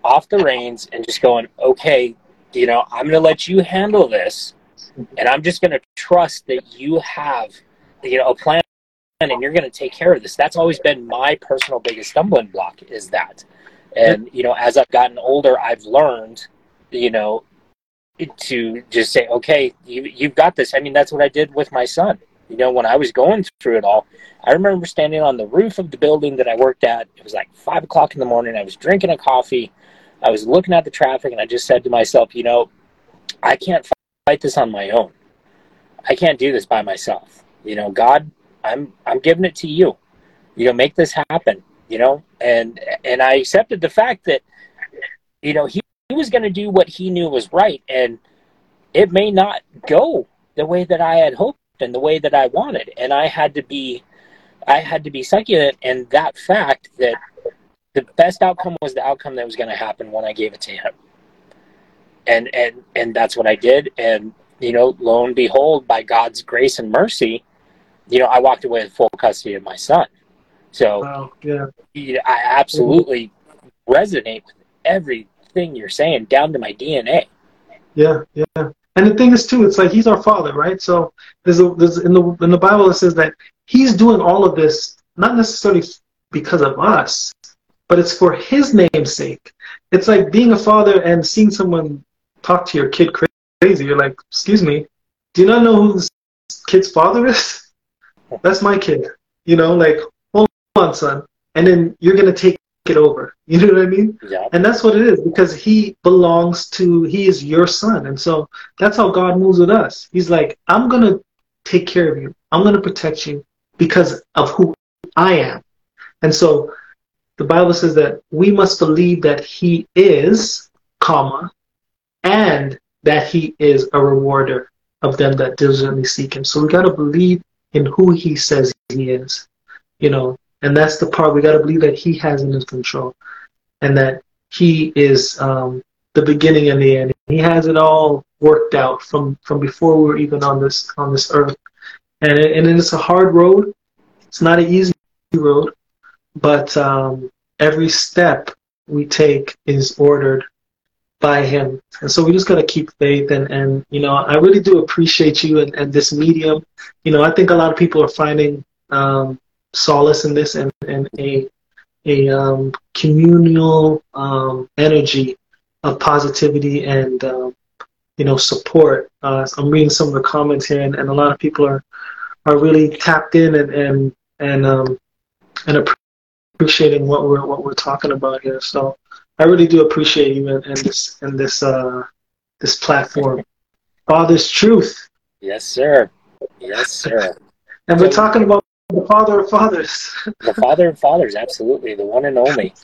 off the reins and just going, okay, you know, I'm going to let you handle this, and I'm just going to trust that you have, you know, a plan and you're going to take care of this. That's always been my personal biggest stumbling block is that. And, you know, as I've gotten older, I've learned, you know, to just say, okay, you, you've got this. I mean, that's what I did with my son. You know, when I was going through it all, I remember standing on the roof of the building that I worked at. It was like five o'clock in the morning. I was drinking a coffee. I was looking at the traffic and I just said to myself, you know, I can't fight this on my own. I can't do this by myself. You know, God, I'm I'm giving it to you. You know, make this happen. You know, and and I accepted the fact that, you know, he, he was going to do what he knew was right, and it may not go the way that I had hoped and the way that I wanted, and I had to be, I had to be succulent in that fact that the best outcome was the outcome that was going to happen when I gave it to him, and and and that's what I did, and you know, lo and behold, by God's grace and mercy, you know, I walked away with full custody of my son. So wow, yeah. you know, I absolutely resonate with everything you're saying down to my DNA. Yeah, yeah. And the thing is too, it's like he's our father, right? So there's a there's in the in the Bible it says that he's doing all of this not necessarily because of us, but it's for his name's sake. It's like being a father and seeing someone talk to your kid crazy. You're like, excuse me, do you not know who this kid's father is? That's my kid. You know, like, hold on, son. And then you're gonna take it over. You know what I mean? Yeah. And that's what it is because he belongs to, he is your son. And so that's how God moves with us. He's like, I'm going to take care of you. I'm going to protect you because of who I am. And so the Bible says that we must believe that he is, comma, and that he is a rewarder of them that diligently seek him. So we got to believe in who he says he is, you know, and that's the part we got to believe that he has it in his control and that he is um, the beginning and the end. He has it all worked out from, from before we were even on this on this earth. And it, and it's a hard road. It's not an easy road, but um, every step we take is ordered by him. And so we just got to keep faith. And, and, you know, I really do appreciate you and, and this medium. You know, I think a lot of people are finding um, solace in this and, and a a um, communal um, energy of positivity and um, you know support. Uh, I'm reading some of the comments here, and, and a lot of people are are really tapped in and and and um, and appreciating what we're what we're talking about here. So I really do appreciate you and, and this and this uh, this platform. Father's truth, Yes, sir. Yes, sir. and we're talking about the Father of Fathers. the father of fathers, absolutely, the one and only.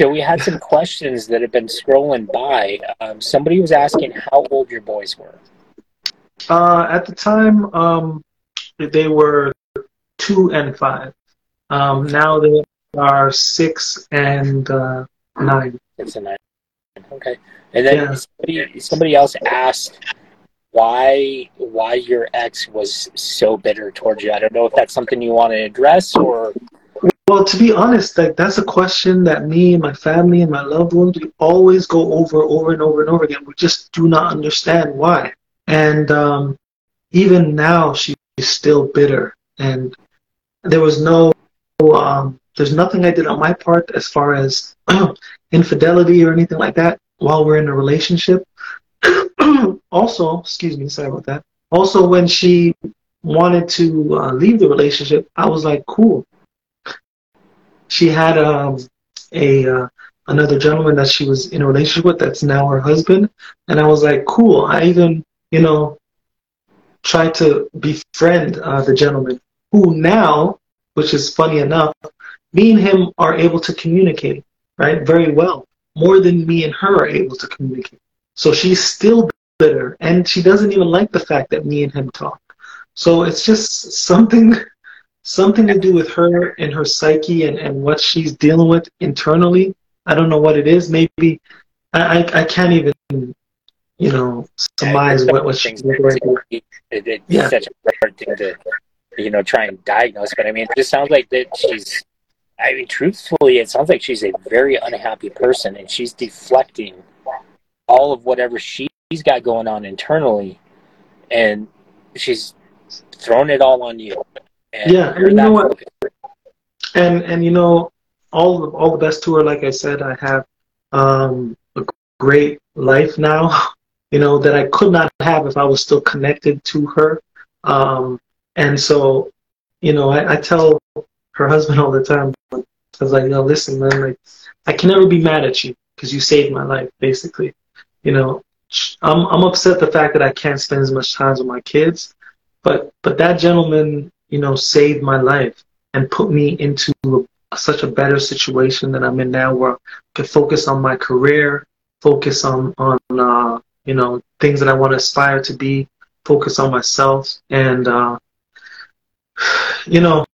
So we had some questions that have been scrolling by. Um, somebody was asking how old your boys were. Uh, at the time, um, they were two and five. Um, now they are six and uh, nine. Six and nine. Okay. And then Yeah. somebody, somebody else asked why why your ex was so bitter towards you. I don't know if that's something you want to address or Well, to be honest, like that's a question that me and my family and my loved ones we always go over, over and over and over again. We just do not understand why. And um, even now, she's still bitter. And there was no, um, there's nothing I did on my part as far as infidelity or anything like that while we're in a relationship. also, excuse me, sorry about that. Also, when she wanted to uh, leave the relationship, I was like, cool. She had um, a uh, another gentleman that she was in a relationship with that's now her husband, and I was like, cool. I even, you know, tried to befriend uh, the gentleman who now, which is funny enough, me and him are able to communicate, right, very well, more than me and her are able to communicate. So she's still bitter, and she doesn't even like the fact that me and him talk. So it's just something something to do with her and her psyche and, and what she's dealing with internally. I don't know what it is. Maybe I, I, I can't even you know surmise what, what she's through. It, it's Yeah. such a hard thing to, you know, try and diagnose. But I mean, it just sounds like that she's. I mean, truthfully, it sounds like she's a very unhappy person, and she's deflecting all of whatever she's got going on internally, and she's thrown it all on you. And Yeah, you know what? focused. and and you know all the, all the best to her like i said i have um a great life now you know that i could not have if i was still connected to her um and so you know i, I tell her husband all the time i was like no listen man like i can never be mad at you because you saved my life basically you know i'm i'm upset the fact that i can't spend as much time with my kids but but that gentleman you know saved my life and put me into a, such a better situation that I'm in now, where I can focus on my career, focus on on uh, you know things that I want to aspire to be, focus on myself, and uh, you know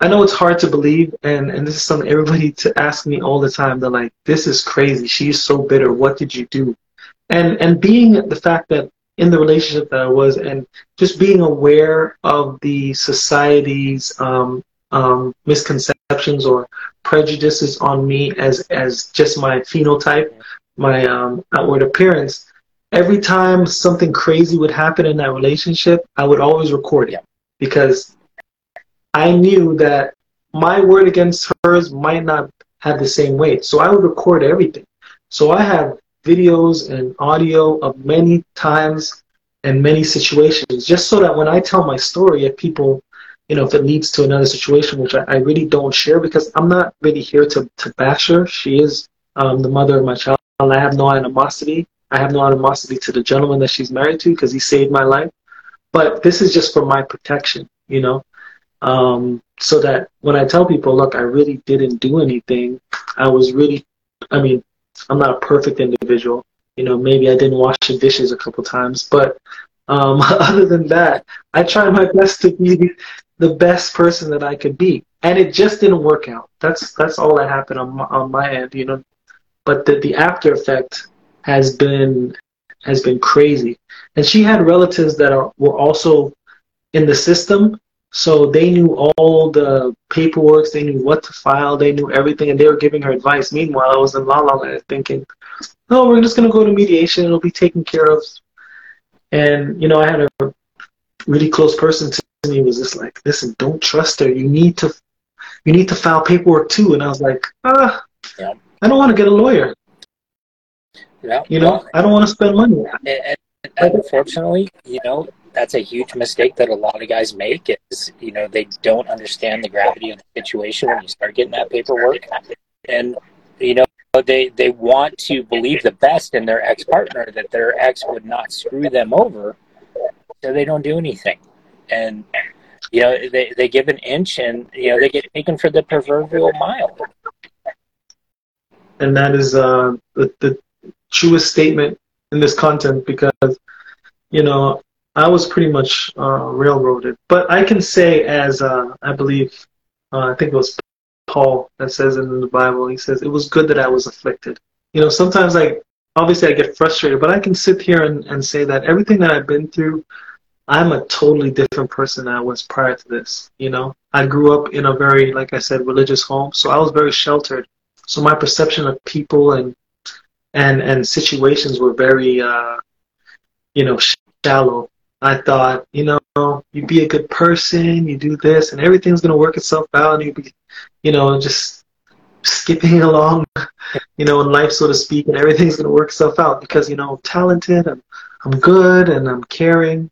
I know it's hard to believe, and and this is something everybody to ask me all the time. They're like, "This is crazy. She's so bitter. What did you do?" And and being the fact that in the relationship that I was, and just being aware of the society's um, um, misconceptions or prejudices on me as as just my phenotype, my um, outward appearance. Every time something crazy would happen in that relationship, I would always record it because I knew that my word against hers might not have the same weight. So I would record everything. So I have videos and audio of many times and many situations, just so that when I tell my story, if people, you know, if it leads to another situation, which I, I really don't share because I'm not really here to, to bash her. She is um, the mother of my child. and I have no animosity. I have no animosity to the gentleman that she's married to because he saved my life. But this is just for my protection, you know um, so that when I tell people, look, I really didn't do anything. I was really, I mean, I'm not a perfect individual. You know, maybe I didn't wash the dishes a couple times, but um, other than that, I tried my best to be the best person that I could be, and it just didn't work out. That's that's all that happened on my, on my end, you know. But the the after effect has been has been crazy, and she had relatives that are were also in the system so they knew all the paperwork, they knew what to file, they knew everything, and they were giving her advice. Meanwhile, I was in La La Land thinking, no, we're just going to go to mediation, it'll be taken care of. And, you know, I had a really close person to me was just like, listen, don't trust her. You need to, you need to file paperwork too. And I was like, ah, Yeah. I don't want to get a lawyer. Yeah, You know, well, I don't want to spend money. and, and unfortunately, you know, that's a huge mistake that a lot of guys make is, you know, they don't understand the gravity of the situation when you start getting that paperwork. And, you know, they, they want to believe the best in their ex partner that their ex would not screw them over. So they don't do anything. And, you know, they, they give an inch and, you know, they get taken for the proverbial mile. and that is uh, the, the truest statement in this content because you know I was pretty much uh, railroaded. But I can say, as uh, I believe, uh, I think it was Paul that says it in the Bible. He says it was good that I was afflicted. You know, sometimes like obviously I get frustrated, but I can sit here and, and say that everything that I've been through, I'm a totally different person than I was prior to this. You know, I grew up in a very, like I said, religious home, so I was very sheltered. So my perception of people and and and situations were very, uh, you know, shallow. I thought, you know, you be a good person, you do this, and everything's gonna work itself out, and you be, you know, just skipping along, you know, in life, so to speak, and everything's to work itself out because, you know, I'm talented, I'm, I'm good, and I'm caring.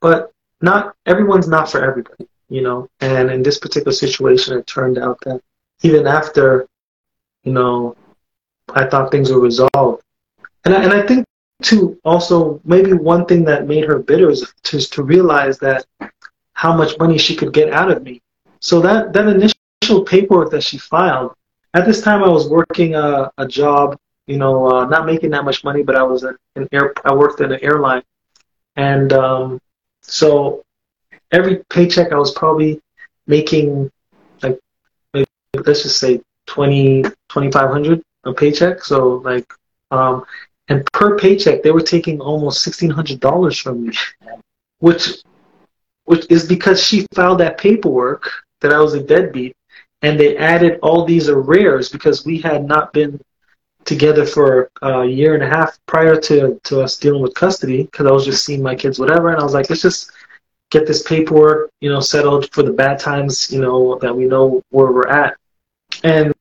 But not everyone's not for everybody, you know. And in this particular situation, it turned out that even after, you know, I thought things were resolved. And I, and I think, too, also, maybe one thing that made her bitter is to, to realize that how much money she could get out of me. So that, that initial paperwork that she filed, at this time I was working a, a job, you know, uh, not making that much money, but I was an air, I worked in an airline. And um, so every paycheck I was probably making like, maybe, let's just say 20, 2500 a paycheck. So like, um, and per paycheck they were taking almost sixteen hundred dollars from me, which, which is because she filed that paperwork that I was a deadbeat, and they added all these arrears because we had not been together for a year and a half prior to, to us dealing with custody because I was just seeing my kids, whatever. And I was like, let's just get this paperwork, you know, settled for the bad times, you know, that we know where we're at. And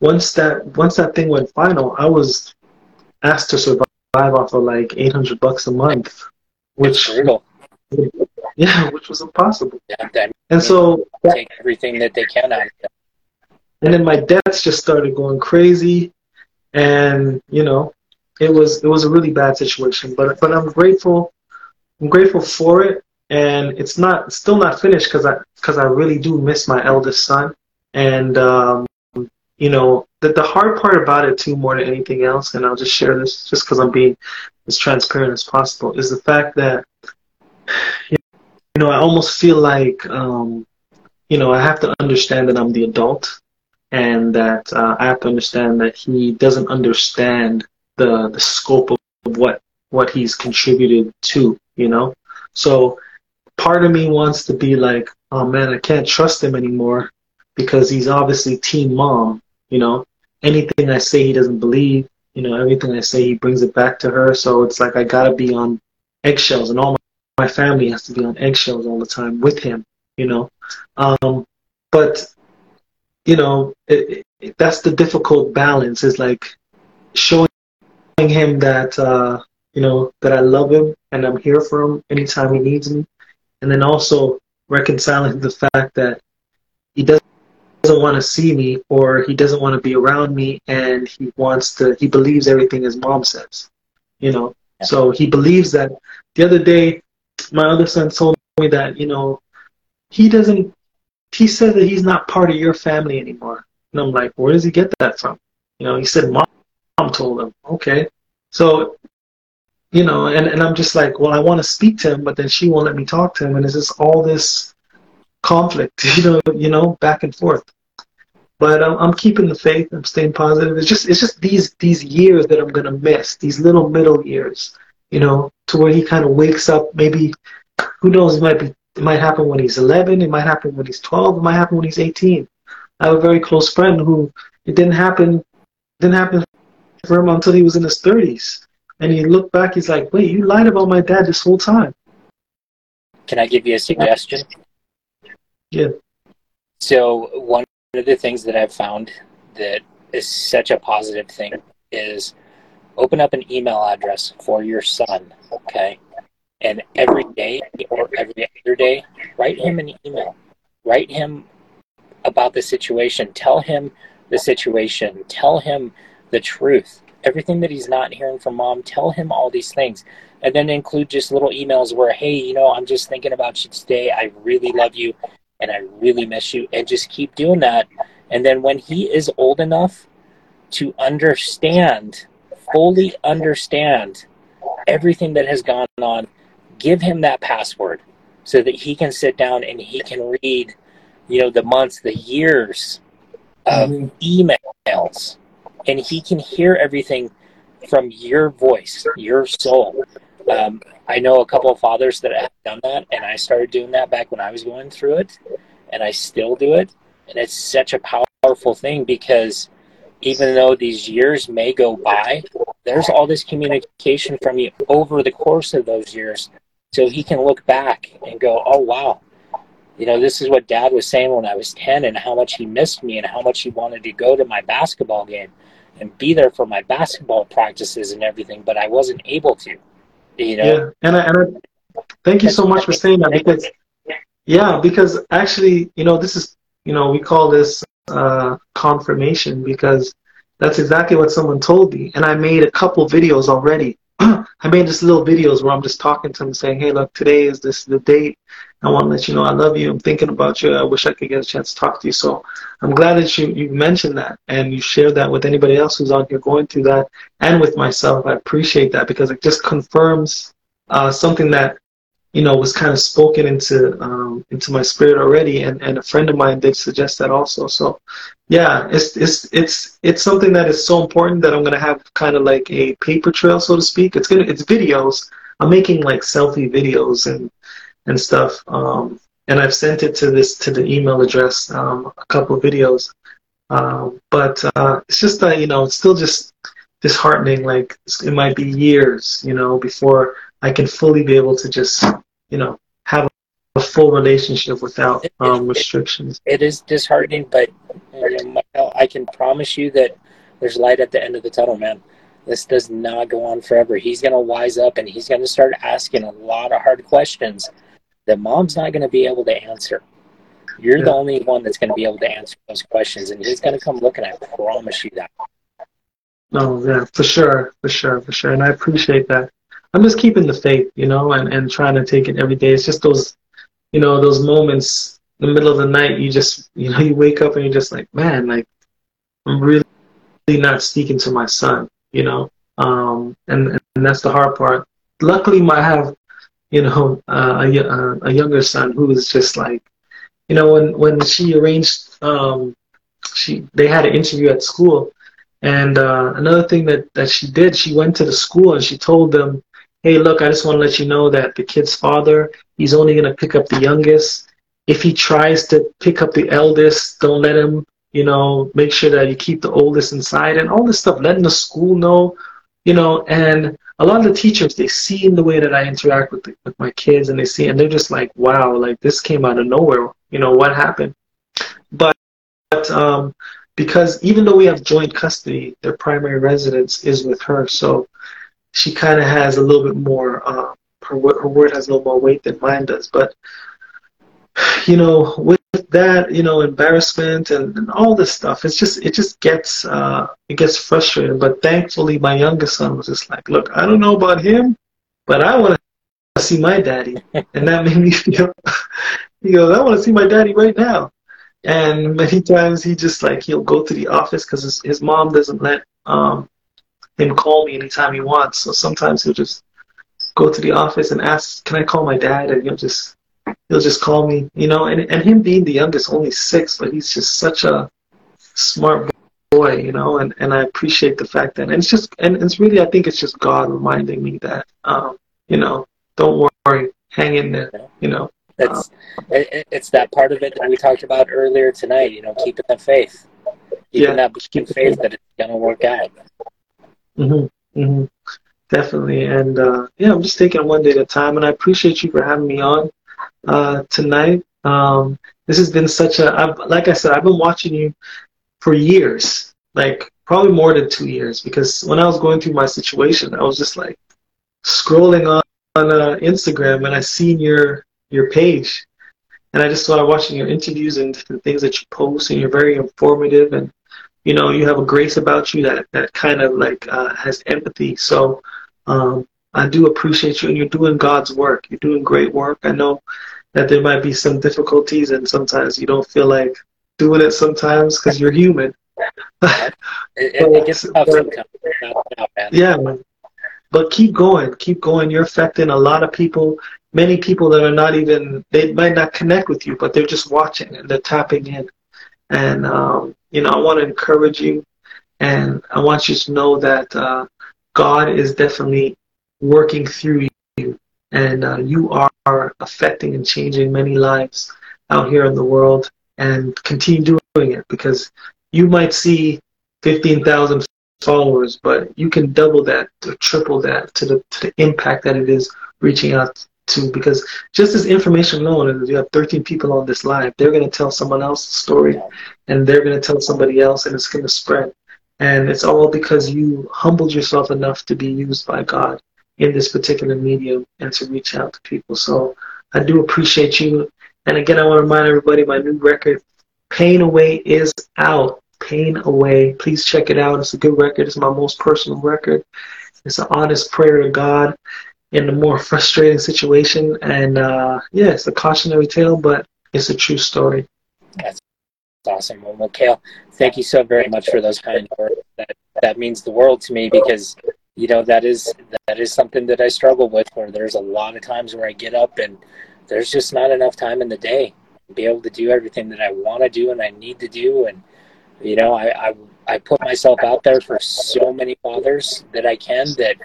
once that once that thing went final, I was asked to survive off of like eight hundred bucks a month, which yeah, which was impossible. Yeah, and so take everything that they can out. And then my debts just started going crazy, and you know, it was it was a really bad situation. But but I'm grateful. I'm grateful for it, and it's not still not finished because I because I really do miss my eldest son, and um, you know, the, the hard part about it too, more than anything else, and I'll just share this just because I'm being as transparent as possible, is the fact that, you know, I almost feel like, um, you know, I have to understand that I'm the adult, and that uh, I have to understand that he doesn't understand the the scope of, of what what he's contributed to, you know. So part of me wants to be like, oh man, I can't trust him anymore because he's obviously team mom you know, anything I say he doesn't believe. You know, everything I say he brings it back to her. So it's like I gotta be on eggshells, and all my, my family has to be on eggshells all the time with him. You know, um, but you know, it, it, that's the difficult balance. Is like showing him that uh, you know that I love him and I'm here for him anytime he needs me, and then also reconciling the fact that he doesn't doesn't want to see me or he doesn't want to be around me and he wants to he believes everything his mom says you know? Yeah. so he believes that. The other day my other son told me that you know he doesn't he said that he's not part of your family anymore. And i'm like where does he get that from? You know he said mom, mom told him. Okay. So you know and, and i'm just like well i want to speak to him but then she won't let me talk to him. And it's just all this conflict, you know, you know, back and forth. But I'm, I'm keeping the faith. I'm staying positive. It's just it's just these these years that I'm gonna miss. These little middle years, you know, to where he kind of wakes up. Maybe who knows? It might be. It might happen when he's 11. It might happen when he's 12. It might happen when he's 18. I have a very close friend who it didn't happen. Didn't happen for him until he was in his 30s. And he looked back. He's like, "Wait, you lied about my dad this whole time." Can I give you a suggestion? Yeah. So one of the things that I've found that is such a positive thing is open up an email address for your son, okay? And every day or every other day, write him an email. Write him about the situation. Tell him the situation. Tell him the truth. Everything that he's not hearing from mom, tell him all these things. And then include just little emails where, hey, you know, I'm just thinking about you today. I really love you and I really miss you. And just keep doing that. And then when he is old enough to understand, fully understand everything that has gone on, give him that password so that he can sit down and he can read, you know, the months, the years of mm-hmm. emails, and he can hear everything from your voice, your soul. Um, I know a couple of fathers that have done that, and I started doing that back when I was going through it, and I still do it. And it's such a powerful thing because even though these years may go by, there's all this communication from you over the course of those years. So he can look back and go, oh, wow, you know, this is what dad was saying when I was 10 and how much he missed me and how much he wanted to go to my basketball game and be there for my basketball practices and everything, but I wasn't able to, you know? Yeah. And I, and I, thank you so much for saying that because, yeah, because actually, you know, this is, you know, we call this uh, confirmation because that's exactly what someone told me. And I made a couple videos already. I made just little videos where I'm just talking to them saying, hey, look, today is this the date. I want to let you know I love you. I'm thinking about you. I wish I could get a chance to talk to you. So I'm glad that you, you mentioned that and you share that with anybody else who's out here going through that and with myself. I appreciate that because it just confirms uh, something that you know was kind of spoken into um, into my spirit already and, and a friend of mine did suggest that also. So yeah it's it's it's it's something that is so important that i'm to have kind of like a paper trail so to speak. It's gonna it's videos. I'm making like selfie videos and and stuff um, and i've sent it to this to the email address um, a couple videos. Um, but uh, it's just that you know it's still just disheartening like it might be years you know before I can fully be able to just, you know, have a full relationship without um, restrictions. It is disheartening, but I can promise you that there's light at the end of the tunnel, man. This does not go on forever. He's going to wise up and he's going to start asking a lot of hard questions that mom's not going to be able to answer. You're yeah. the only one that's going to be able to answer those questions, and he's going to come looking. I promise you that. No, yeah, for sure, for sure, for sure, and I appreciate that. I'm just keeping the faith, you know, and, and trying to take it every day. It's just those, you know, those moments in the middle of the night, you just, you know, you wake up and you're just like, man, like, I'm really not speaking to my son, you know, um, and, and that's the hard part. Luckily, I have, you know, uh, a, a younger son who is just like, you know, when, when she arranged, um, she, they had an interview at school and uh, another thing that, that she did, she went to the school and she told them, hey, look, I just want to let you know that the kid's father, he's only going to pick up the youngest. If he tries to pick up the eldest, don't let him, you know, make sure that you keep the oldest inside and all this stuff, letting the school know, you know, and a lot of the teachers, they see in the way that I interact with, the, with my kids and they see, and they're just like, wow, like this came out of nowhere, you know, what happened? But, but um, because even though we have joint custody, their primary residence is with her. So she kind of has a little bit more uh, her her word has a little more weight than mine does. But you know, with that, you know, embarrassment and, and all this stuff, it's just it just gets uh, it gets frustrating. But thankfully, my youngest son was just like, "Look, I don't know about him, but I want to see my daddy," and that made me feel. he goes, "I want to see my daddy right now." And many times he just like he'll go to the office because his, his mom doesn't let um, him call me anytime he wants. So sometimes he'll just go to the office and ask, "Can I call my dad?" And he'll just he'll just call me, you know. And and him being the youngest, only six, but he's just such a smart boy, you know. And and I appreciate the fact that, and it's just, and it's really, I think it's just God reminding me that, um, you know, don't worry, hang in there, you know. It's um, it, it's that part of it that we talked about earlier tonight. You know, keeping the faith, keeping yeah, that keep faith that it's gonna work out. Mm-hmm. Mm-hmm. Definitely. And uh, yeah, I'm just taking one day at a time. And I appreciate you for having me on uh, tonight. Um, this has been such a, I've, like I said, I've been watching you for years, like probably more than two years, because when I was going through my situation, I was just like scrolling on, on uh, Instagram and I seen your your page, and I just started watching your interviews and the things that you post, and you're very informative and you know you have a grace about you that that kind of like uh, has empathy. So um, i do appreciate you and you're doing god's work. You're doing great work. I know that there might be some difficulties and sometimes you don't feel like doing it sometimes because you're human. It, it, it gets tough sometimes. yeah man. but keep going. Keep going. You're affecting a lot of people. Many people that are not even they might not connect with you but they're just watching and they're tapping in and um, you know, I want to encourage you, and I want you to know that uh, God is definitely working through you, and uh, you are affecting and changing many lives out here in the world, and continue doing it because you might see 15,000 followers, but you can double that or triple that to the to the impact that it is reaching out to because just as information alone, if you have 13 people on this live, they're going to tell someone else's story, and they're going to tell somebody else, and it's going to spread. And it's all because you humbled yourself enough to be used by God in this particular medium and to reach out to people. So I do appreciate you. And again, I want to remind everybody my new record, Pain Away, is out. Pain Away. Please check it out. It's a good record. It's my most personal record. It's an honest prayer to God in a more frustrating situation. And uh, yeah, it's a cautionary tale, but it's a true story. That's awesome. Well, Mykell, thank you so very much for those kind words. That that means the world to me because you know that is that is something that I struggle with. Where there's a lot of times where I get up and there's just not enough time in the day to be able to do everything that I want to do and I need to do. And you know, I, I I put myself out there for so many fathers that I can that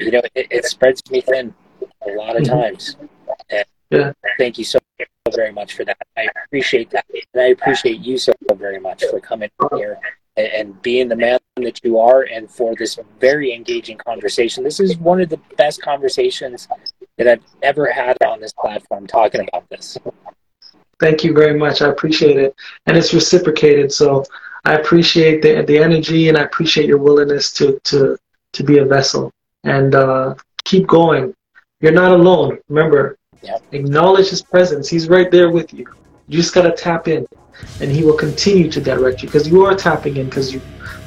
you know it, it spreads me thin a lot of mm-hmm. times. And yeah. thank you so very much for that. I appreciate that, and I appreciate you so very much for coming here and being the man that you are and for this very engaging conversation. This is one of the best conversations that I've ever had on this platform talking about this. Thank you very much. I appreciate it. And it's reciprocated. So I appreciate the, the energy and I appreciate your willingness to, to, to be a vessel and uh, keep going. You're not alone. Remember, yep. acknowledge his presence. He's right there with you. You just got to tap in and he will continue to direct you because you are tapping in because you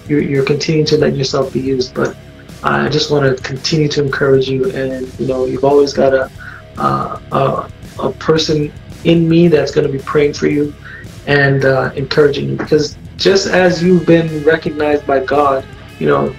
you're, you're, continuing to let yourself be used but i just want to continue to encourage you and you know you've always got a uh, a, a, person in me that's going to be praying for you and uh, encouraging you because just as you've been recognized by god you know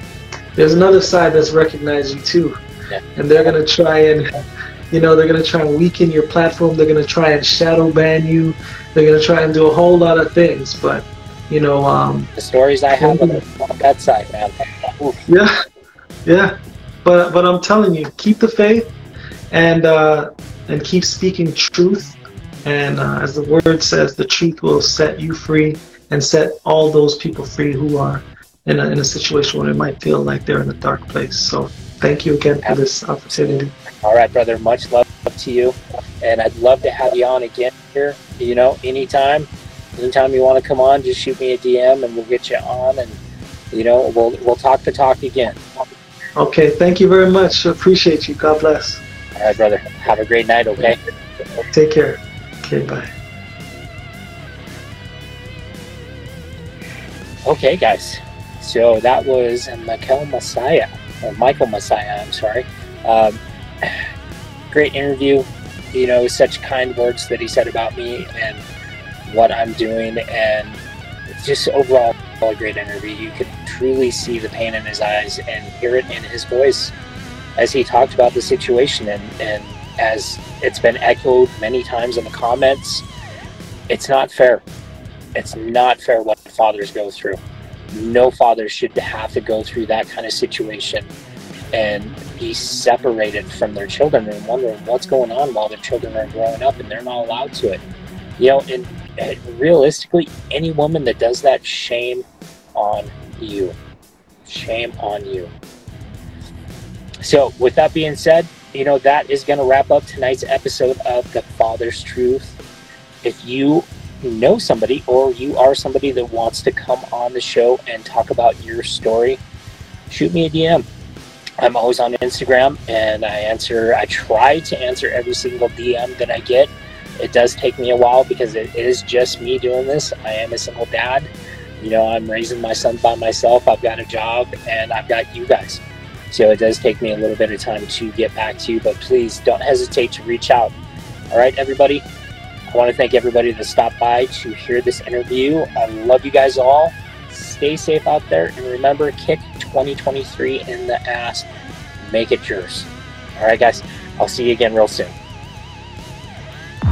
there's another side that's recognized you too yeah. and they're going to try and you know, they're going to try and weaken your platform. They're going to try and shadow ban you. They're going to try and do a whole lot of things. But, you know, um, the stories I have on, on that side, man. Yeah, yeah. But but I'm telling you, keep the faith, and uh, and keep speaking truth. And uh, as the word says, the truth will set you free and set all those people free who are in a, in a situation where it might feel like they're in a dark place. So thank you again for this opportunity. All right, brother. Much love to you, and I'd love to have you on again here. You know, anytime, anytime you want to come on, just shoot me a DM, and we'll get you on, and you know, we'll we'll talk the talk again. Okay. Thank you very much. Appreciate you. God bless. All right, brother. Have a great night. Okay. Take care. Okay. Bye. Okay, guys. So that was Michael Messiah, or Mykell Messiah. I'm sorry. Um, great interview. You know, such kind words that he said about me and what I'm doing, and just overall a great interview. You could truly see the pain in his eyes and hear it in his voice as he talked about the situation, and and as it's been echoed many times in the comments, it's not fair. It's not fair what fathers go through. No father should have to go through that kind of situation and be separated from their children and wondering what's going on while their children are growing up and they're not allowed to it. You know, and, and realistically, any woman that does that, shame on you. Shame on you. So, with that being said, you know, that is going to wrap up tonight's episode of The Father's Truth. If you know somebody or you are somebody that wants to come on the show and talk about your story, shoot me a DM I'm always on Instagram and I answer, I try to answer every single DM that I get. It does take me a while because it is just me doing this. I am a single dad. You know, I'm raising my son by myself. I've got a job and I've got you guys. So it does take me a little bit of time to get back to you, but please don't hesitate to reach out. All right, everybody. I want to thank everybody that stopped by to hear this interview. I love you guys all. Stay safe out there and remember, kick 2023 in the ass. Make it yours. All right, guys. I'll see you again real soon.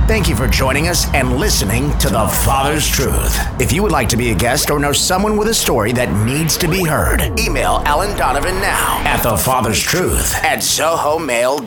Thank you for joining us and listening to The Father's Truth. If you would like to be a guest or know someone with a story that needs to be heard, email Alan Donovan now at TheFather's Truth at ZohoMail.com.